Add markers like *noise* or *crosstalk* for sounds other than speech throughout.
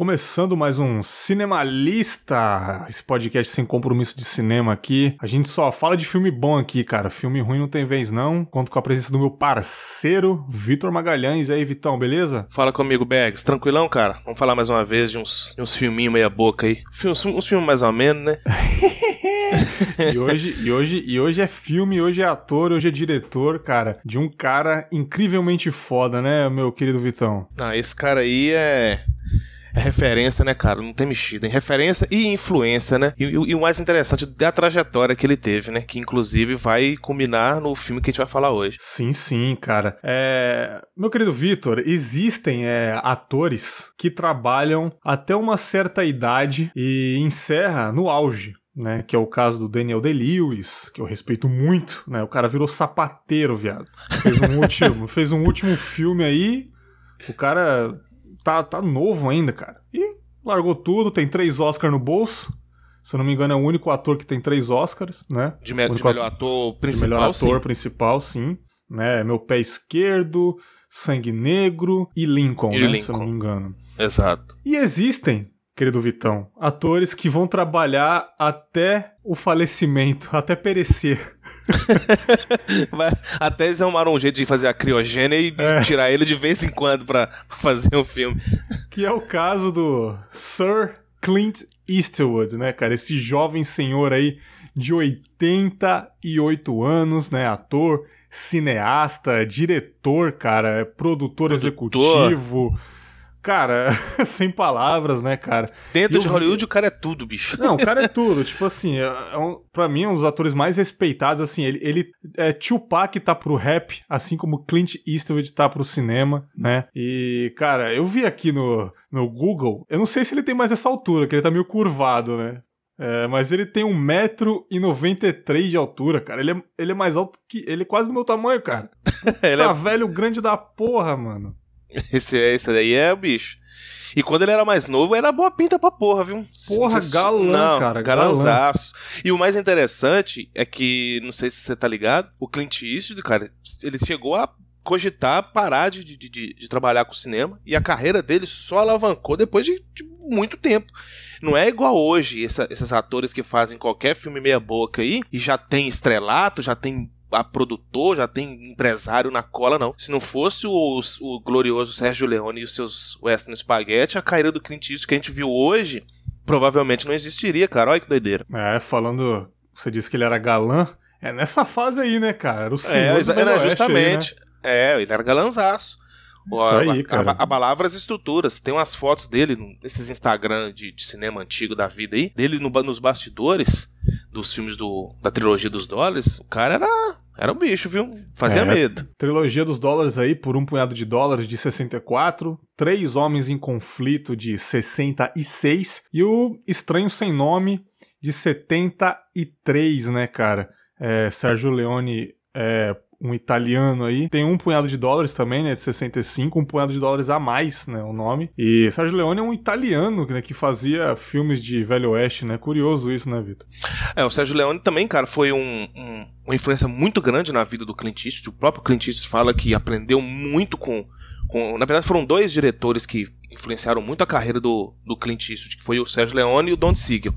Começando mais um Cinemalista, esse podcast sem compromisso de cinema aqui. A gente só fala de filme bom aqui, cara. Filme ruim não tem vez não. Conto com a presença do meu parceiro, Vitor Magalhães. E aí, Vitão, beleza? Fala comigo, Bags. Tranquilão, cara? Vamos falar mais uma vez de uns, de uns filminhos meia boca aí. Uns, uns filmes mais ou menos, né? *laughs* e, hoje, e, hoje, e hoje é filme, hoje é ator, hoje é diretor, cara, de um cara incrivelmente foda, né, meu querido Vitão? Ah, esse cara aí é é referência, né, cara? Não tem mexido. Em referência e influência, né? E, e, e, o mais interessante da trajetória que ele teve, né? Que inclusive vai culminar no filme que a gente vai falar hoje. Sim, sim, cara. É... Meu querido Vitor, existem é, atores que trabalham até uma certa idade e encerra no auge. Né, que é o caso do Daniel Day-Lewis, que eu respeito muito, né? O cara virou sapateiro, viado. Fez um último, *laughs* fez um último filme aí, o cara tá, tá novo ainda, cara. E largou tudo, tem três Oscars no bolso. Se eu não me engano, é o único ator que tem três Oscars, né? De, me de melhor ator principal, de melhor ator sim. principal, sim. Né? Meu pé esquerdo, Sangue Negro e Lincoln, e né? Lincoln. Se eu não me engano. Exato. E existem querido Vitão, atores que vão trabalhar até o falecimento, *laughs* até perecer. *laughs* até eles arrumaram um jeito de fazer a criogênia e é. tirar ele de vez em quando para fazer um filme. Que é o caso do Sir Clint Eastwood, né, cara? Esse jovem senhor aí de 88 anos, né? Ator, cineasta, diretor, cara, produtor, produtor. executivo Cara, *laughs* sem palavras, né, cara? Dentro eu... de Hollywood, o cara é tudo, bicho. Não, o cara é *laughs* tudo. tipo assim, é, é um, pra mim, é um dos atores mais respeitados. Assim, ele, ele é Tupac tá pro rap, assim como Clint Eastwood tá pro cinema, né? E, cara, eu vi aqui no, no Google, eu não sei se ele tem mais essa altura, que ele tá meio curvado, né? É, mas ele tem 1,93m de altura, cara. Ele é, ele é mais alto que. Ele é quase do meu tamanho, cara. *laughs* ele tá é... velho grande da porra, mano. *laughs* Esse, esse daí é o bicho. E quando ele era mais novo, era boa pinta pra porra, viu? Porra, galã, não, cara. Galãzaço. E o mais interessante é que, não sei se você tá ligado, o Clint Eastwood, cara, ele chegou a cogitar parar de, de, de, de trabalhar com cinema e a carreira dele só alavancou depois de, de muito tempo. Não é igual hoje, essa, esses atores que fazem qualquer filme meia boca aí e já tem estrelato, já tem a produtor, já tem empresário na cola, não. Se não fosse o, o glorioso Sérgio Leone e os seus Western Spaghetti, a carreira do Clint Eastwood que a gente viu hoje provavelmente não existiria, cara. Olha que doideira. É, falando. Você disse que ele era galã. É nessa fase aí, né, cara? Era o senhor é, do era justamente. Aí, né? É, ele era galanzaço. Isso aí, cara. Abalava as estruturas. Tem umas fotos dele nesses Instagram de, de cinema antigo da vida aí, dele no, nos bastidores dos filmes do, da trilogia dos dólares. O cara era era um bicho, viu? Fazia é, medo. Trilogia dos dólares aí, por um punhado de dólares de 64. Três Homens em Conflito de 66. E o Estranho Sem Nome de 73, né, cara? É, Sérgio Leone é, um italiano aí. Tem um punhado de dólares também, né? De 65, um punhado de dólares a mais, né? O nome. E Sérgio Leone é um italiano, né? Que fazia filmes de Velho Oeste, né? Curioso isso, né, Vitor? É, o Sérgio Leone também, cara, foi um, um, uma influência muito grande na vida do Clint Eastwood. O próprio Clint Eastwood fala que aprendeu muito com. com na verdade, foram dois diretores que influenciaram muito a carreira do, do Clint Eastwood, que foi o Sérgio Leone e o Don Siegel.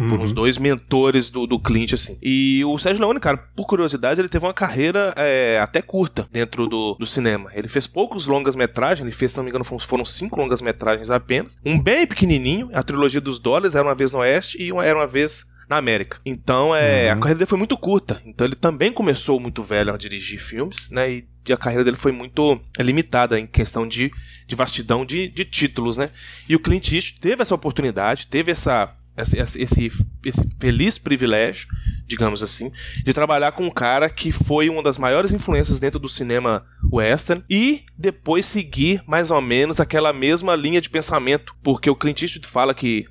Uhum. Foram os dois mentores do, do Clint, assim. E o Sérgio Leone, cara, por curiosidade, ele teve uma carreira é, até curta dentro do, do cinema. Ele fez poucos longas-metragens, ele fez, se não me engano, foram cinco longas-metragens apenas. Um bem pequenininho, a trilogia dos dólares, Era Uma Vez no Oeste e uma, Era Uma Vez na América. Então, é, uhum. a carreira dele foi muito curta. Então, ele também começou muito velho a dirigir filmes, né? E, a carreira dele foi muito limitada em questão de, de vastidão de, de títulos, né? E o Clint Eastwood teve essa oportunidade, teve essa esse, esse, esse feliz privilégio, digamos assim, de trabalhar com um cara que foi uma das maiores influências dentro do cinema western e depois seguir mais ou menos aquela mesma linha de pensamento, porque o Clint Eastwood fala que,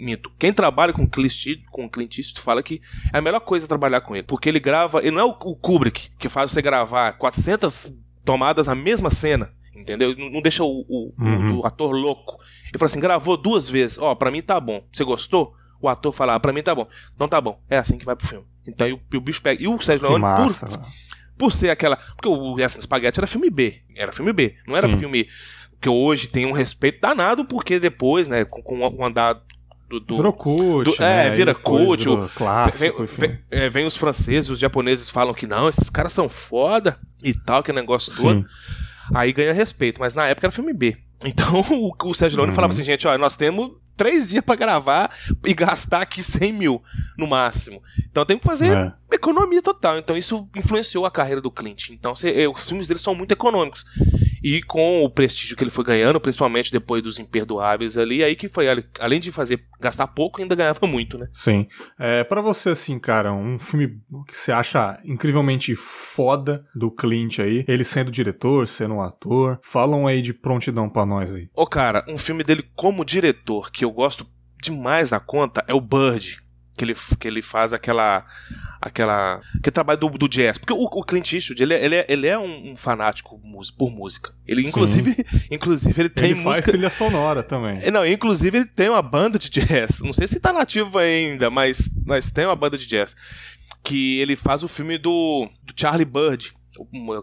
minto, quem trabalha com Clint, com Clint Eastwood fala que é a melhor coisa trabalhar com ele, porque ele grava, ele não é o Kubrick que faz você gravar 400 tomadas na mesma cena, entendeu? Não deixa o, o, uhum. o ator louco. Ele falou assim: gravou duas vezes, ó, oh, pra mim tá bom. Você gostou? O ator fala, ah, pra mim tá bom. Não tá bom. É assim que vai pro filme. Então e o, o bicho pega. E o Sérgio Leone, por, por ser aquela. Porque o Western Spaghetti era filme B. Era filme B. Não era Sim. filme que hoje tem um respeito danado, porque depois, né, com, com o andar do, do, virou cult, do, é, né? vira cult, virou clássico, vem, vem, é, vem, os franceses, os japoneses falam que não, esses caras são foda e tal, que negócio todo. Aí ganha respeito, mas na época era filme B. Então *laughs* o, o Sérgio Leone uhum. falava assim, gente, ó, nós temos três dias para gravar e gastar aqui 100 mil no máximo. Então tem que fazer é. economia total. Então isso influenciou a carreira do Clint. Então cê, os filmes dele são muito econômicos. E com o prestígio que ele foi ganhando, principalmente depois dos imperdoáveis ali, aí que foi, além de fazer gastar pouco, ainda ganhava muito, né? Sim. É, para você, assim, cara, um filme que você acha incrivelmente foda do Clint aí, ele sendo diretor, sendo um ator, falam aí de prontidão pra nós aí. Ô, cara, um filme dele como diretor, que eu gosto demais da conta, é o Bird, que ele, que ele faz aquela aquela que trabalho do, do jazz. Porque o, o Clint Eastwood ele, é, ele é, ele é um, um fanático por música. Ele inclusive *laughs* inclusive ele tem ele música faz trilha sonora também. É, não inclusive ele tem uma banda de jazz. Não sei se tá nativo ainda mas mas tem uma banda de jazz. Que ele faz o filme do, do Charlie Bird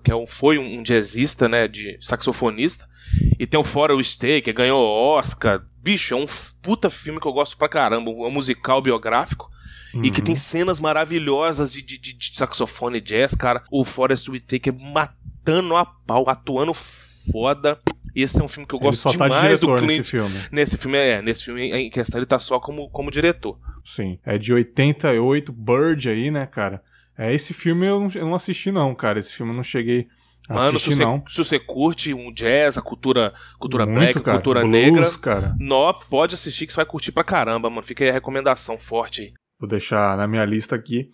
que é um, foi um jazzista né de saxofonista. E tem o Forrest Stay que ganhou Oscar bicho é um puta filme que eu gosto pra caramba um musical biográfico Uhum. E que tem uhum. cenas maravilhosas de, de, de, de saxofone jazz, cara. O Forrest Whitaker matando a pau, atuando foda. Esse é um filme que eu gosto ele só demais tá do Clint. Nesse filme. Nesse filme, é. Nesse filme em questão ele tá só como, como diretor. Sim. É de 88, Bird aí, né, cara? É, esse filme eu não, eu não assisti, não, cara. Esse filme eu não cheguei. Mano, se, você, não. se você curte um jazz, a cultura, cultura Muito, black, cara. cultura Blues, negra, cara. nó, pode assistir que você vai curtir pra caramba, mano. Fica aí a recomendação forte. Vou deixar na minha lista aqui.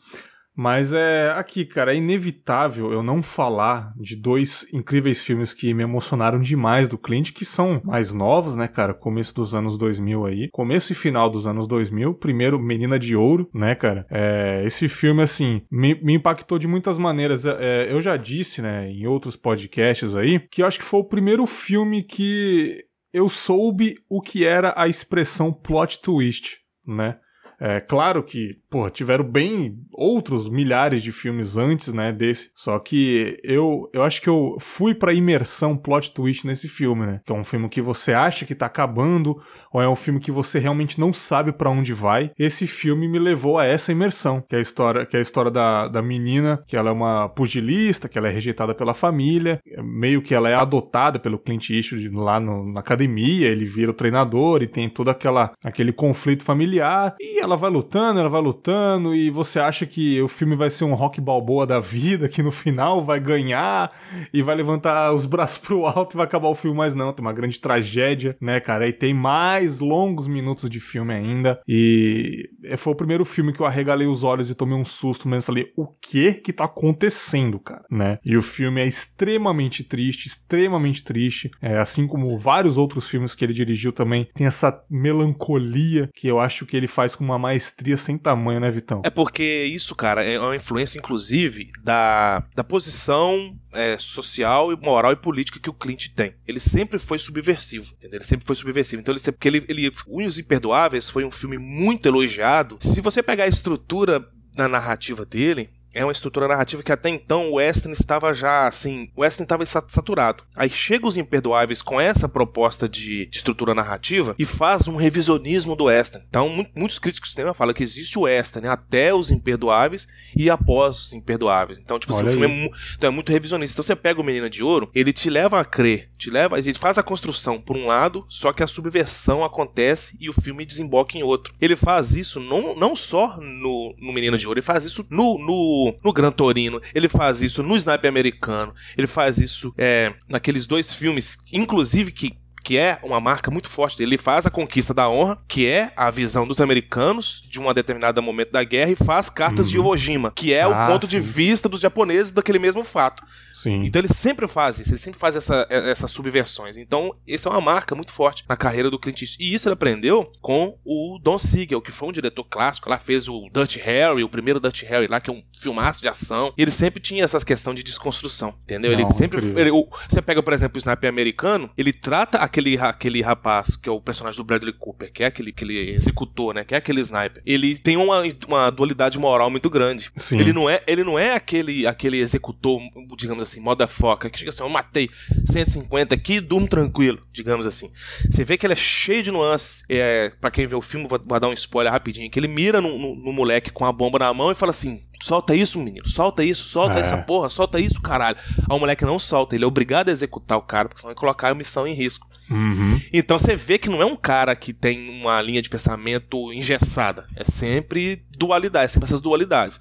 Mas é aqui, cara, é inevitável eu não falar de dois incríveis filmes que me emocionaram demais do Clint, que são mais novos, né, cara? Começo dos anos 2000 aí. Começo e final dos anos 2000. Primeiro, Menina de Ouro, né, cara? É, esse filme, assim, me, me impactou de muitas maneiras. É, eu já disse, né, em outros podcasts aí, que eu acho que foi o primeiro filme que eu soube o que era a expressão plot twist, né? É claro que, pô, tiveram bem outros milhares de filmes antes, né, desse. Só que eu, eu acho que eu fui pra imersão plot twist nesse filme, né? Que é um filme que você acha que tá acabando, ou é um filme que você realmente não sabe para onde vai. Esse filme me levou a essa imersão, que é a história, que é a história da, da menina, que ela é uma pugilista, que ela é rejeitada pela família, meio que ela é adotada pelo Clint Eastwood lá no, na academia, ele vira o treinador e tem todo aquela, aquele conflito familiar, e ela vai lutando, ela vai lutando, e você acha que o filme vai ser um rock balboa da vida, que no final vai ganhar e vai levantar os *laughs* braços pro alto e vai acabar o filme, mas não, tem uma grande tragédia, né, cara? E tem mais longos minutos de filme ainda. E foi o primeiro filme que eu arregalei os olhos e tomei um susto mesmo. Falei, o que que tá acontecendo, cara? Né? E o filme é extremamente triste, extremamente triste. É, assim como vários outros filmes que ele dirigiu também, tem essa melancolia que eu acho que ele faz com uma maestria sem tamanho, né, Vitão? É porque isso, cara, é uma influência, inclusive, da, da posição é, social, moral e política que o Clint tem. Ele sempre foi subversivo, entendeu? Ele sempre foi subversivo. Então, ele sempre, porque ele, ele, Unhos Imperdoáveis foi um filme muito elogiado. Se você pegar a estrutura da narrativa dele, é uma estrutura narrativa que até então o Western estava já assim, o Western estava saturado. Aí chega os Imperdoáveis com essa proposta de, de, estrutura narrativa e faz um revisionismo do Western. Então muitos críticos do cinema falam que existe o Western até os Imperdoáveis e após os Imperdoáveis. Então tipo assim, o filme é, então, é, muito revisionista. Então você pega o Menina de Ouro, ele te leva a crer, te leva, a gente faz a construção por um lado, só que a subversão acontece e o filme desemboca em outro. Ele faz isso não, não só no, no Menina de Ouro, ele faz isso no, no no, Gran Torino, ele faz isso no Sniper americano, ele faz isso é, naqueles dois filmes, inclusive que que é uma marca muito forte dele. Ele faz a conquista da honra, que é a visão dos americanos de um determinado momento da guerra, e faz cartas uhum. de Iwo Jima, que é ah, o ponto sim. de vista dos japoneses daquele mesmo fato. Sim. Então ele sempre faz isso, ele sempre faz essa, essas subversões. Então, essa é uma marca muito forte na carreira do Clint Eastwood. E isso ele aprendeu com o Don Siegel, que foi um diretor clássico. Lá fez o Dutch Harry, o primeiro Dutch Harry lá, que é um filmaço de ação. E ele sempre tinha essas questões de desconstrução, entendeu? Não, ele sempre. Ele, você pega, por exemplo, o Sniper americano, ele trata a aquele, aquele rapaz, que é o personagem do Bradley Cooper, que é aquele, aquele executor, né? Que é aquele sniper. Ele tem uma, uma dualidade moral muito grande. Sim. Ele não é, ele não é aquele, aquele executor, digamos assim, moda foca, que chega assim, eu matei 150 aqui, durmo tranquilo, digamos assim. Você vê que ele é cheio de nuances. É, para quem vê o filme, vou, vou dar um spoiler rapidinho, que ele mira no, no, no moleque com a bomba na mão e fala assim: solta isso, menino, solta isso, solta É. essa porra, solta isso, caralho. Aí o moleque não solta, ele é obrigado a executar o cara, porque senão vai colocar a missão em risco. Uhum. Então você vê que não é um cara que tem uma linha de pensamento engessada. É sempre dualidade, é sempre essas dualidades.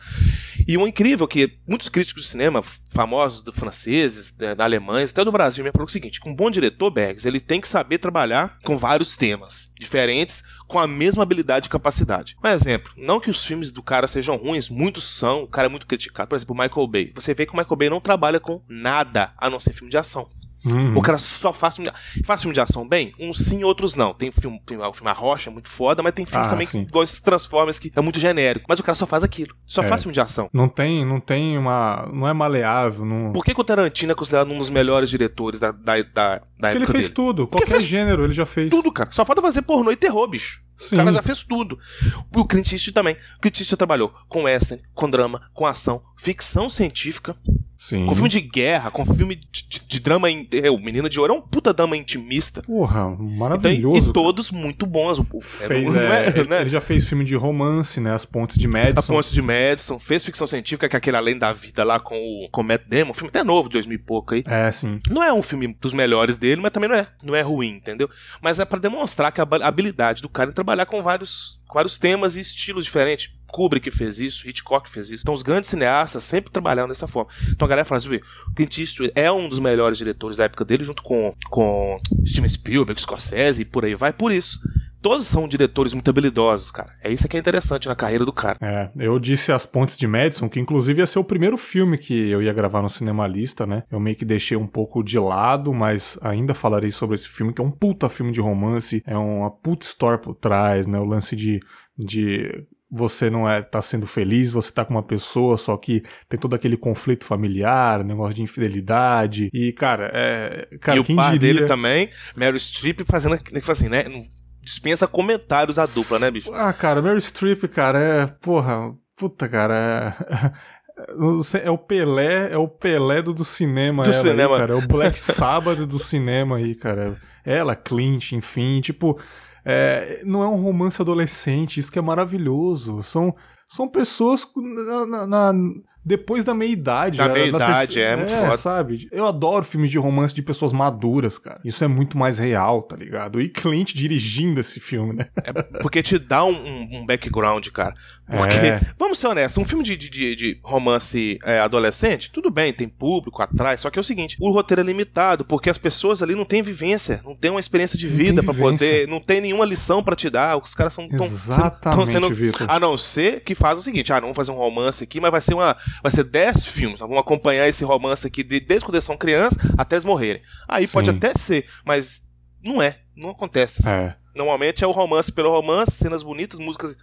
E o incrível que muitos críticos de cinema, famosos do franceses, da, da alemães, até do Brasil, me falaram o seguinte: que um bom diretor, Bergs, ele tem que saber trabalhar com vários temas diferentes, com a mesma habilidade e capacidade. Um exemplo, não que os filmes do cara sejam ruins, muitos são, o cara é muito criticado. Por exemplo, Michael Bay. Você vê que o Michael Bay não trabalha com nada a não ser filme de ação. Uhum. O cara só faz filme de, faz filme de ação bem? Uns sim, outros não. Tem filme, tem o filme A Rocha, é muito foda, mas tem filmes Ah, também sim. que igual Transformers, que é muito genérico. Mas o cara só faz aquilo. Só É. faz filme de ação. Não tem, não tem uma. Não é maleável. Não... Por que, que o Tarantino é considerado um dos melhores diretores da, da, da, da Porque ele época fez dele? tudo. Porque Qualquer gênero ele já fez. Tudo, cara. Só falta fazer pornô e terror, bicho. Sim. O cara já fez tudo. O Clint Eastwood também. O Clint Eastwood trabalhou com western, com drama, com ação, ficção científica, Sim. com filme de guerra, com filme de, de- de drama. in- é, O Menino de Ouro é um puta dama intimista. Porra, Então, maravilhoso. e todos muito bons. O- Fez, é, é, ele, né? ele já fez filme de romance, né? As Pontes de Madison. Ponte de Madison, fez ficção científica, que é aquele Além da Vida lá com o, com Matt Damon, um filme até novo, de 2000 e pouco aí. É, sim. Não é um filme dos melhores dele, mas também não é, não é ruim, entendeu? Mas é pra demonstrar que a hab- habilidade do cara em trabalhar com vários, com vários temas e estilos diferentes. Kubrick fez isso, Hitchcock fez isso. Então os grandes cineastas sempre trabalharam dessa forma. Então a galera fala assim, Clint Eastwood é um dos melhores diretores da época dele, junto com, com Steven Spielberg, Scorsese e por aí vai. Por isso, todos são diretores muito habilidosos, cara. É isso que é interessante na carreira do cara. É, eu disse As Pontes de Madison, que inclusive ia ser o primeiro filme que eu ia gravar no Cinemalista, né? Eu meio que deixei um pouco de lado, mas ainda falarei sobre esse filme, que é um puta filme de romance, é uma puta história por trás, né? O lance de, de você não é tá sendo feliz, você tá com uma pessoa, só que tem todo aquele conflito familiar, negócio de infidelidade. E, cara, é. Cara, e o quem par diria... dele também, Meryl Streep, fazendo assim, né? Dispensa comentários a dupla, né, bicho? Ah, cara, Mary Streep, cara, é. Porra, puta, cara. É, *laughs* é o Pelé, é o Pelé do, do cinema, Do ela aí, cinema. cara. É o Black *laughs* Sabbath do cinema aí, cara. Ela, Clint, enfim, tipo. É, não é um romance adolescente, isso que é maravilhoso. São, são pessoas na- na- na- depois da meia-idade. Da na meia-idade, terceira- é, muito foda. sabe? Eu adoro filmes de romance de pessoas maduras, cara. Isso é muito mais real, tá ligado? E Clint dirigindo esse filme, né? É porque te dá um- um background, cara. Porque, É. vamos ser honestos, um filme de, de- de, romance é, adolescente, tudo bem, tem público atrás, só que é o seguinte, o roteiro é limitado, porque as pessoas ali não têm vivência, não têm uma experiência de vida vivência. poder, não tem nenhuma lição pra te dar, os caras são tão, Exatamente, sendo. A não ser que faz o seguinte, ah, não vamos fazer um romance aqui, mas vai ser uma, vai ser 10 filmes, nós vamos acompanhar esse romance aqui de- desde quando eles são crianças até eles morrerem. Aí pode Sim. até ser, mas não é, não acontece. assim. É. Normalmente é o romance pelo romance, cenas bonitas, músicas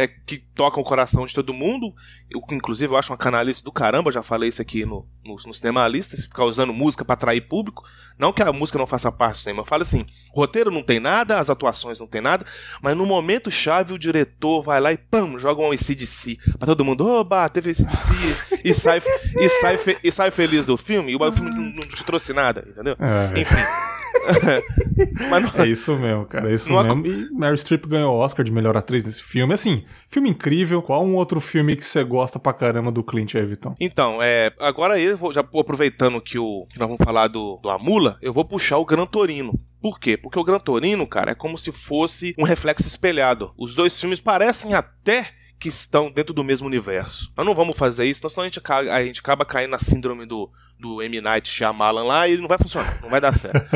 é, que tocam o coração de todo mundo. Eu, inclusive, eu acho uma canalice do caramba, eu já falei isso aqui no, no, no Cinema Lista, se ficar usando música pra atrair público. Não que a música não faça parte do cinema, eu falo assim: o roteiro não tem nada, as atuações não tem nada, mas no momento chave o diretor vai lá e pam, joga um ACDC pra todo mundo, oba, teve ACDC, *laughs* e sai, e, sai fe- e sai feliz do filme, e o filme não, não te trouxe nada, entendeu? É, Enfim. *laughs* não, é isso mesmo, cara. É isso Não mesmo. E Mary Streep ganhou o Oscar de melhor atriz nesse filme. Assim, filme incrível. Qual um outro filme que você gosta pra caramba do Clint Vitão? Então, é, agora eu vou, já aproveitando que, o, que nós vamos falar do, do Amula, eu vou puxar o Gran Torino. Por quê? Porque o Gran Torino, cara, é como se fosse um reflexo espelhado. Os dois filmes parecem até que estão dentro do mesmo universo. Nós não vamos fazer isso, senão a gente, a gente acaba caindo na síndrome do, do M. Night Shyamalan lá e não vai funcionar, não vai dar certo.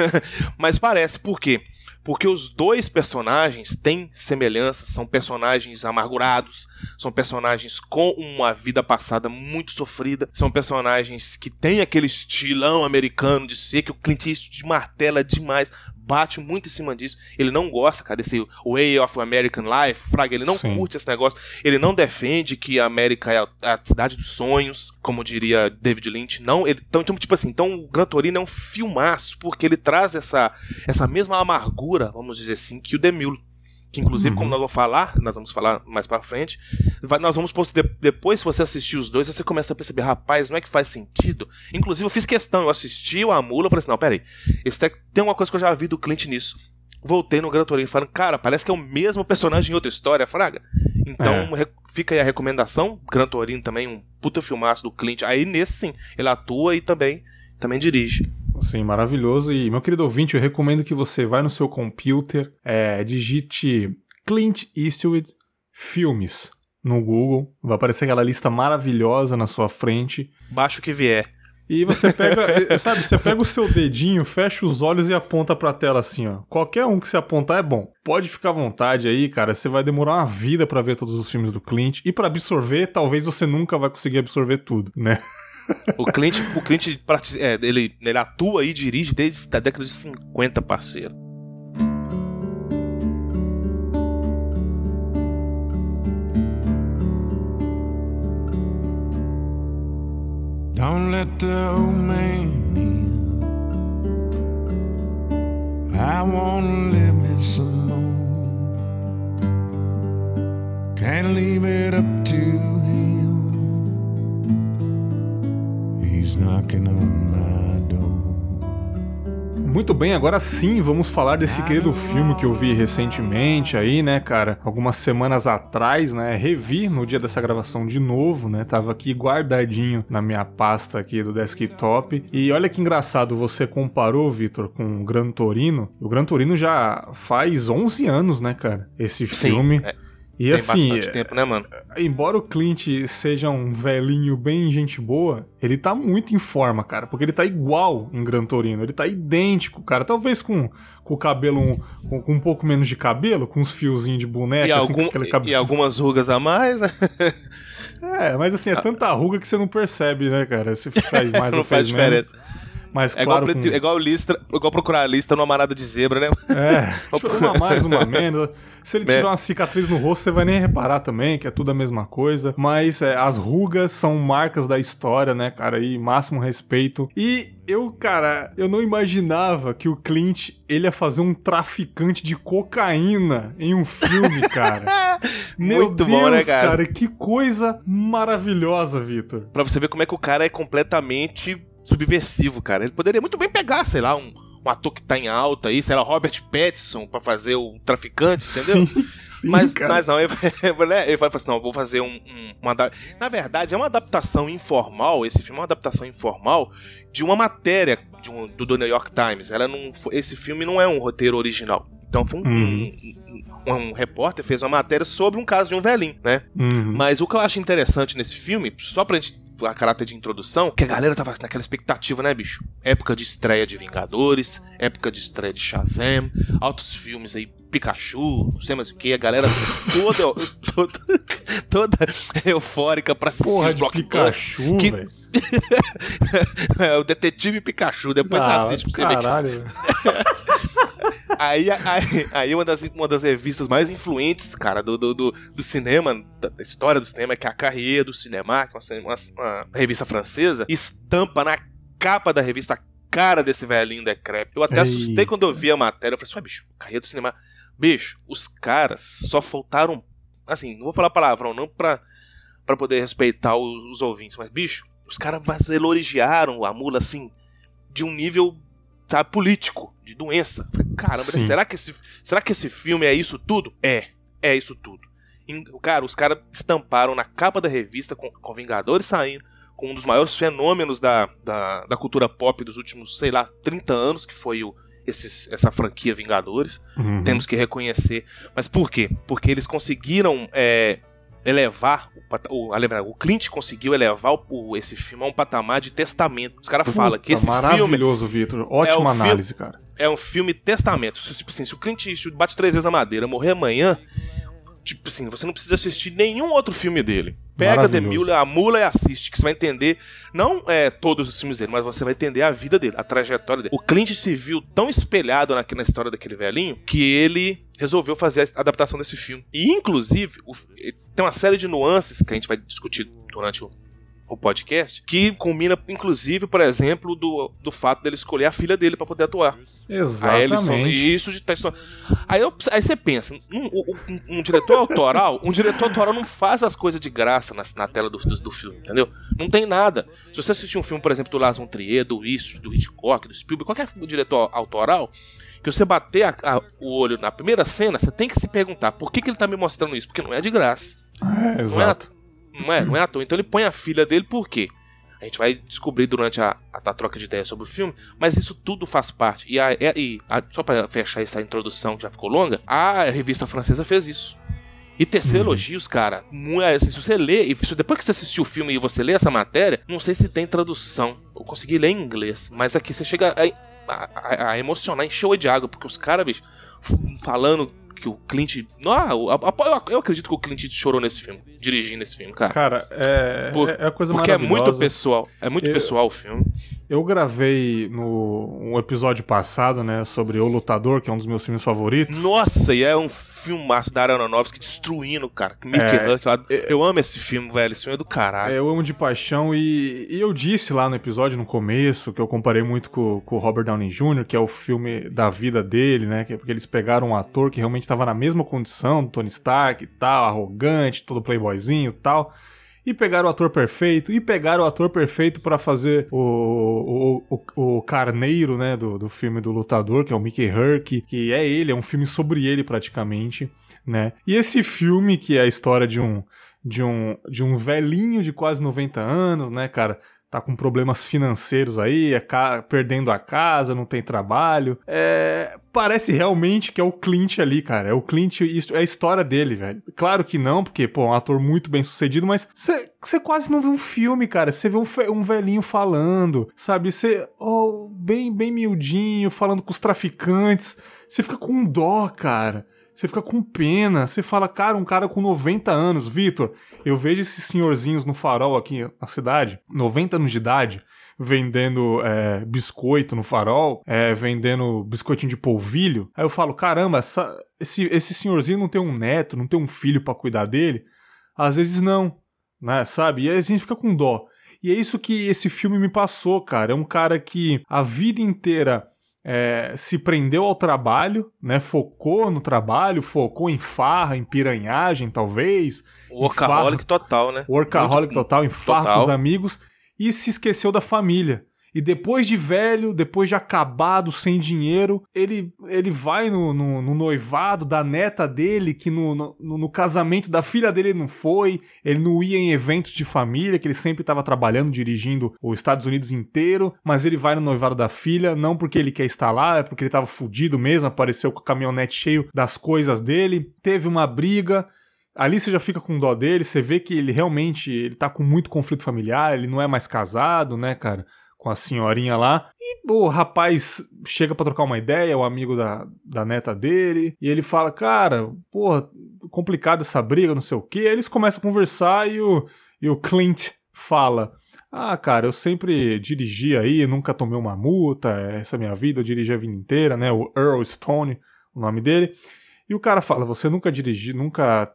*laughs* Mas parece, por quê? Porque os dois personagens têm semelhanças, são personagens amargurados, são personagens com uma vida passada muito sofrida, são personagens que têm aquele estilão americano de ser que o Clint Eastwood martela demais, bate muito em cima disso. Ele não gosta, cara, desse Way of American Life, Fraga, ele não Sim. curte esse negócio. Ele não defende que a América é a, a cidade dos sonhos, como diria David Lynch. Não, ele, então, tipo assim, então o Gran Torino é um filmaço, porque ele traz essa, essa mesma amargura, vamos dizer assim, que o Demil que inclusive, uhum. como nós vamos falar, nós vamos falar mais pra frente, vai, nós vamos de, depois, se você assistir os dois, você começa a perceber, rapaz, não é que faz sentido. Inclusive, eu fiz questão, eu assisti o Amula, eu falei assim, não, peraí, esse tem uma coisa que eu já vi do Clint nisso. Voltei no Gran Torino falando, cara, parece que é o mesmo personagem em outra história, Fraga. Então, é. fica aí a recomendação, Gran Torino também, um puta filmaço do Clint. Aí, nesse sim, ele atua e também, também dirige. Sim, maravilhoso. E, meu querido ouvinte, eu recomendo que você vá no seu computer, é, digite Clint Eastwood Filmes no Google. Vai aparecer aquela lista maravilhosa na sua frente. Baixo que vier. E você pega, *laughs* sabe, você pega o seu dedinho, fecha os olhos e aponta pra tela assim, ó. Qualquer um que você apontar é bom. Pode ficar à vontade aí, cara. Você vai demorar uma vida para ver todos os filmes do Clint. E para absorver, talvez você nunca vai conseguir absorver tudo, né? O Clint, o Clint é, ele, ele atua e dirige desde a década de 50, parceiro. Don't let the old man in. I wanna live some more. Can't leave it up to Muito bem, agora sim vamos falar desse querido filme que eu vi recentemente aí, né, cara? Algumas semanas atrás, né? Revi no dia dessa gravação de novo, né? Tava aqui guardadinho na minha pasta aqui do desktop. E olha que engraçado, você comparou, Vitor, com o Gran Torino. O Gran Torino já faz 11 anos, né, cara? Esse filme. Sim, é. E Tem assim, bastante tempo, né, mano? Embora o Clint seja um velhinho bem gente boa, ele tá muito em forma, cara, porque ele tá igual em Gran Torino, ele tá idêntico, cara, talvez com, com o cabelo, um, com, com um pouco menos de cabelo, com uns fiozinhos de boneca, e, assim, algum, cabelo... e algumas rugas a mais, né? *laughs* É, mas assim, é tanta ruga que você não percebe, né, cara? Se *laughs* faz mais ou faz diferença. Mas é claro. Igual, com... é igual, lista, igual procurar a lista numa manada de zebra, né? É. *laughs* Tipo, uma mais, uma menos. Se ele tiver uma cicatriz no rosto, você vai nem reparar também, que é tudo a mesma coisa. Mas é, as rugas são marcas da história, né, cara? E máximo respeito. E eu, cara, eu não imaginava que o Clint ele ia fazer um traficante de cocaína em um filme, cara. *laughs* Meu Muito Deus, bom, né, cara? cara? Que coisa maravilhosa, Vitor. Pra você ver como é que o cara é completamente subversivo, cara. Ele poderia muito bem pegar, sei lá, um, um ator que tá em alta aí, sei lá, Robert Pattinson para fazer o traficante, entendeu? Sim, sim, mas, cara. mas não, ele, né, *laughs* ele fala assim, não, vou fazer um, um, uma... Na verdade, é uma adaptação informal, esse filme é uma adaptação informal de uma matéria de um, do, do New York Times. Ela não, esse filme não é um roteiro original. Então foi um, uhum. um, um, um, repórter fez uma matéria sobre um caso de um velhinho, né? Uhum. Mas o que eu acho interessante nesse filme, só pra gente a caráter de introdução, que a galera tava naquela expectativa, né, bicho? Época de estreia de Vingadores, época de estreia de Shazam, altos filmes aí, Pikachu, não sei mais o que, a galera toda, toda, toda eufórica pra assistir Porra os blockbusters. Pikachu, que... *laughs* é, o detetive Pikachu, depois ah, assiste pra você caralho. ver que... *laughs* aí, aí, aí, uma, das, uma das revistas mais influentes, cara, do, do, do, do cinema, da história do cinema, que é a Carrière do Cinema, que é uma, uma, uma revista francesa, estampa na capa da revista a cara desse velhinho decrépito. Eu até Eita. assustei quando eu vi a matéria. Eu falei, só bicho, Carrière do Cinema. Bicho, os caras só faltaram. Assim, não vou falar palavrão, não pra, pra poder respeitar os, os ouvintes, mas, bicho, os caras elogiaram a mula assim, de um nível sabe, político, de doença. Caramba, né? será que, esse, será que esse filme é isso tudo? É, é isso tudo. cara, os caras estamparam na capa da revista com, com Vingadores saindo, com um dos maiores fenômenos da, da, da, cultura pop dos últimos, sei lá, 30 anos, que foi o, esses, essa franquia Vingadores. Uhum. Temos que reconhecer. Mas por quê? Porque eles conseguiram é, elevar o, o, Clint conseguiu elevar o, esse filme a um patamar de testamento. Os caras falam que esse maravilhoso, filme. Vitor. Ótima é análise, filme, cara. É um filme testamento. Se, tipo assim, se o Clint Eastwood bate três vezes na madeira morrer amanhã, Tipo assim, você não precisa assistir nenhum outro filme dele. Pega The Mule, a mula e assiste, que você vai entender, não é todos os filmes dele, mas você vai entender a vida dele, a trajetória dele. O Clint se viu tão espelhado na, na história daquele velhinho que ele resolveu fazer a adaptação desse filme. E, inclusive, o, tem uma série de nuances que a gente vai discutir durante o o podcast, que combina, inclusive, por exemplo, do, do fato dele escolher a filha dele para poder atuar. Exatamente. Aí isso de tá aí, eu, aí você pensa, um, um, um, diretor autoral, um diretor autoral não faz as coisas de graça na, na tela do, do, do, filme, entendeu? Não tem nada. Se você assistir um filme, por exemplo, do Lars von Trier, do Eastwood, do Hitchcock, do Spielberg, qualquer diretor autoral, que você bater a, a, o olho na primeira cena, você tem que se perguntar por que, que ele tá me mostrando isso? Porque não é de graça. É, exato. Não é, não é, à toa. Então ele põe a filha dele por quê? A gente vai descobrir durante a, a, a troca de ideias sobre o filme, mas isso tudo faz parte. E, a, e só para fechar essa introdução que já ficou longa, a revista francesa fez isso. E tecer uhum. elogios, cara, é, se você lê, depois que você assistiu o filme e você lê essa matéria, não sei se tem tradução. Eu consegui ler em inglês, mas aqui você chega a, a, a emocionar, encher de água, porque os caras, bicho, falando que o Clint. Não, eu acredito que o Clint chorou nesse filme, dirigindo esse filme, cara. Cara, é, Por, é a coisa Porque é muito pessoal. É muito eu, pessoal o filme. Eu gravei no um episódio passado, né, sobre O Lutador, que é um dos meus filmes favoritos. Nossa, e é um filmaço da Aronofsky destruindo, cara. Mickey é, Huck, eu, é, eu, amo esse filme, velho. Esse filme é do caralho. É, eu amo de paixão e, e, eu disse lá no episódio, no começo, que eu comparei muito com, com o Robert Downey Jr., que é o filme da vida dele, né, que é porque eles pegaram um ator que realmente estava na mesma condição do Tony Stark e tal, arrogante, todo playboyzinho e tal e pegaram o ator perfeito, e pegaram o ator perfeito para fazer o, o, o, o, carneiro, né, do, do filme do lutador, que é o Mickey Herc, que é ele, é um filme sobre ele praticamente, né? E esse filme, que é a história de um de um, de um velhinho de quase 90 anos, né, cara? Tá com problemas financeiros aí, é perdendo a casa, não tem trabalho. É, parece realmente que é o Clint ali, cara. É o Clint, isso é a história dele, velho. Claro que não, porque, pô, é um ator muito bem sucedido, mas você quase não vê um filme, cara. Você vê um, um, velhinho falando, sabe? Você, oh, bem, bem miudinho, falando com os traficantes. Você fica com dó, cara. Você fica com pena. Você fala, cara, um cara com 90 anos, Vitor. Eu vejo esses senhorzinhos no farol aqui na cidade, 90 anos de idade, vendendo é, biscoito no farol, é, vendendo biscoitinho de polvilho. Aí eu falo, caramba, essa, esse, esse senhorzinho não tem um neto, não tem um filho para cuidar dele? Às vezes não, né? Sabe? E aí a gente fica com dó. E é isso que esse filme me passou, cara. É um cara que a vida inteira é, se prendeu ao trabalho, né? Focou no trabalho, focou em farra, em piranhagem, talvez. Workaholic total, né? Workaholic total, em farra com os amigos. E se esqueceu da família. E depois de velho, depois de acabado, sem dinheiro, ele, ele vai no, no, no noivado da neta dele, que no, no, no, casamento da filha dele não foi, ele não ia em eventos de família, que ele sempre estava trabalhando, dirigindo os Estados Unidos inteiro, mas ele vai no noivado da filha, não porque ele quer estar lá, é porque ele estava fudido mesmo, apareceu com o caminhonete cheio das coisas dele, teve uma briga, Ali você já fica com dó dele, você vê que ele realmente ele tá com muito conflito familiar, ele não é mais casado, né, cara? Com a senhorinha lá. E o rapaz chega para trocar uma ideia, o amigo da, da neta dele, e ele fala: Cara, porra, complicada essa briga, não sei o quê. Aí eles começam a conversar e o, e o Clint fala. Ah, cara, eu sempre dirigi aí, nunca tomei uma multa, essa é minha vida, eu dirigi a vida inteira, né? O Earl Stone, o nome dele. E o cara fala: Você nunca dirigiu, nunca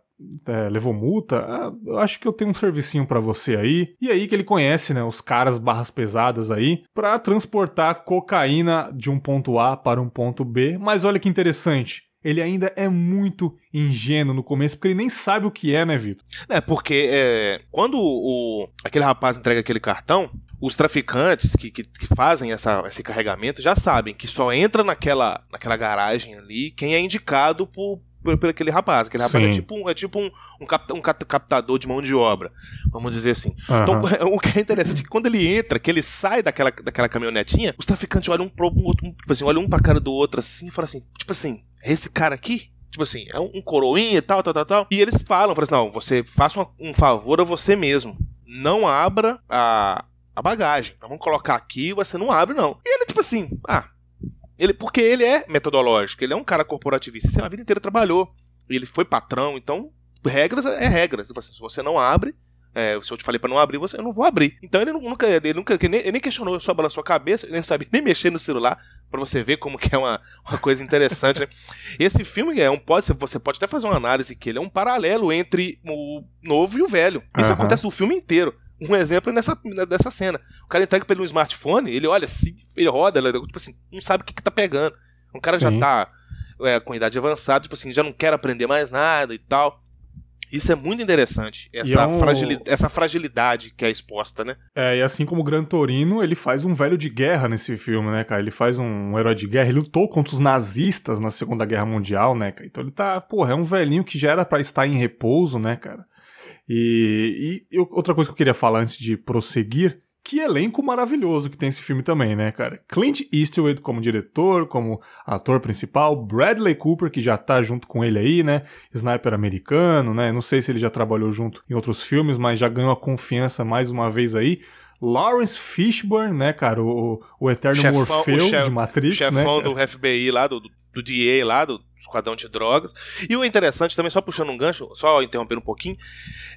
é, levou multa, ah, eu acho que eu tenho um servicinho para você aí. E aí que ele conhece, né, os caras barras pesadas aí, para transportar cocaína de um ponto A para um ponto B. Mas olha que interessante, ele ainda é muito ingênuo no começo, porque ele nem sabe o que é, né, Vitor? É, porque é, quando o, aquele rapaz entrega aquele cartão, os traficantes que, que, que, fazem essa, esse carregamento já sabem que só entra naquela, naquela garagem ali quem é indicado por, por, por aquele rapaz. Aquele rapaz é tipo, é tipo um, um, cap, um captador de mão de obra, vamos dizer assim. Uhum. Então, *laughs* o que é interessante é que quando ele entra, que ele sai daquela, daquela caminhonetinha, os traficantes olham um pro outro, tipo assim, olham um pra cara do outro assim e falam assim, tipo assim, é esse cara aqui? Tipo assim, é um, um coroinha e tal, tal, tal, tal. E eles falam, falam assim, não, você faça um, um favor a você mesmo. Não abra a, a bagagem. Então vamos colocar aqui, você não abre, não. E ele, tipo assim, ah, ele, porque ele é metodológico, ele é um cara corporativista, ele a vida inteira trabalhou ele foi patrão, então regras é regras. Se você não abre, é, se eu te falei para não abrir, você, eu não vou abrir. Então ele nunca, ele nunca ele nem, ele nem questionou, só balançou a cabeça, nem sabe nem mexer no celular, para você ver como que é uma, uma coisa interessante. Né? *laughs* Esse filme é um pode, você pode até fazer uma análise que ele é um paralelo entre o novo e o velho. Isso uhum. acontece no filme inteiro. Um exemplo é nessa, dessa cena. O cara entrega pelo smartphone, ele olha assim, ele roda, ele, tipo assim, não sabe o que, que tá pegando. Um cara Sim. já tá é, com idade avançada, tipo assim, já não quer aprender mais nada e tal. Isso é muito interessante, essa, é um... fragilidade, essa fragilidade que é exposta, né? É, e assim como o Gran Torino, ele faz um velho de guerra nesse filme, né, cara? Ele faz um herói de guerra, ele lutou contra os nazistas na Segunda Guerra Mundial, né, cara? Então ele tá, porra, é um velhinho que já era pra estar em repouso, né, cara? E, e outra coisa que eu queria falar antes de prosseguir que elenco maravilhoso que tem esse filme também, né, cara? Clint Eastwood como diretor, como ator principal, Bradley Cooper, que já tá junto com ele aí, né? Sniper americano, né? Não sei se ele já trabalhou junto em outros filmes, mas já ganhou a confiança mais uma vez aí. Lawrence Fishburne, né, cara? O, o eterno chefão, Morfeu o chef, de Matrix, chefão né? Chefão do FBI lá, do, do DA lá, do Esquadrão de Drogas. E o interessante também, só puxando um gancho, só interrompendo um pouquinho,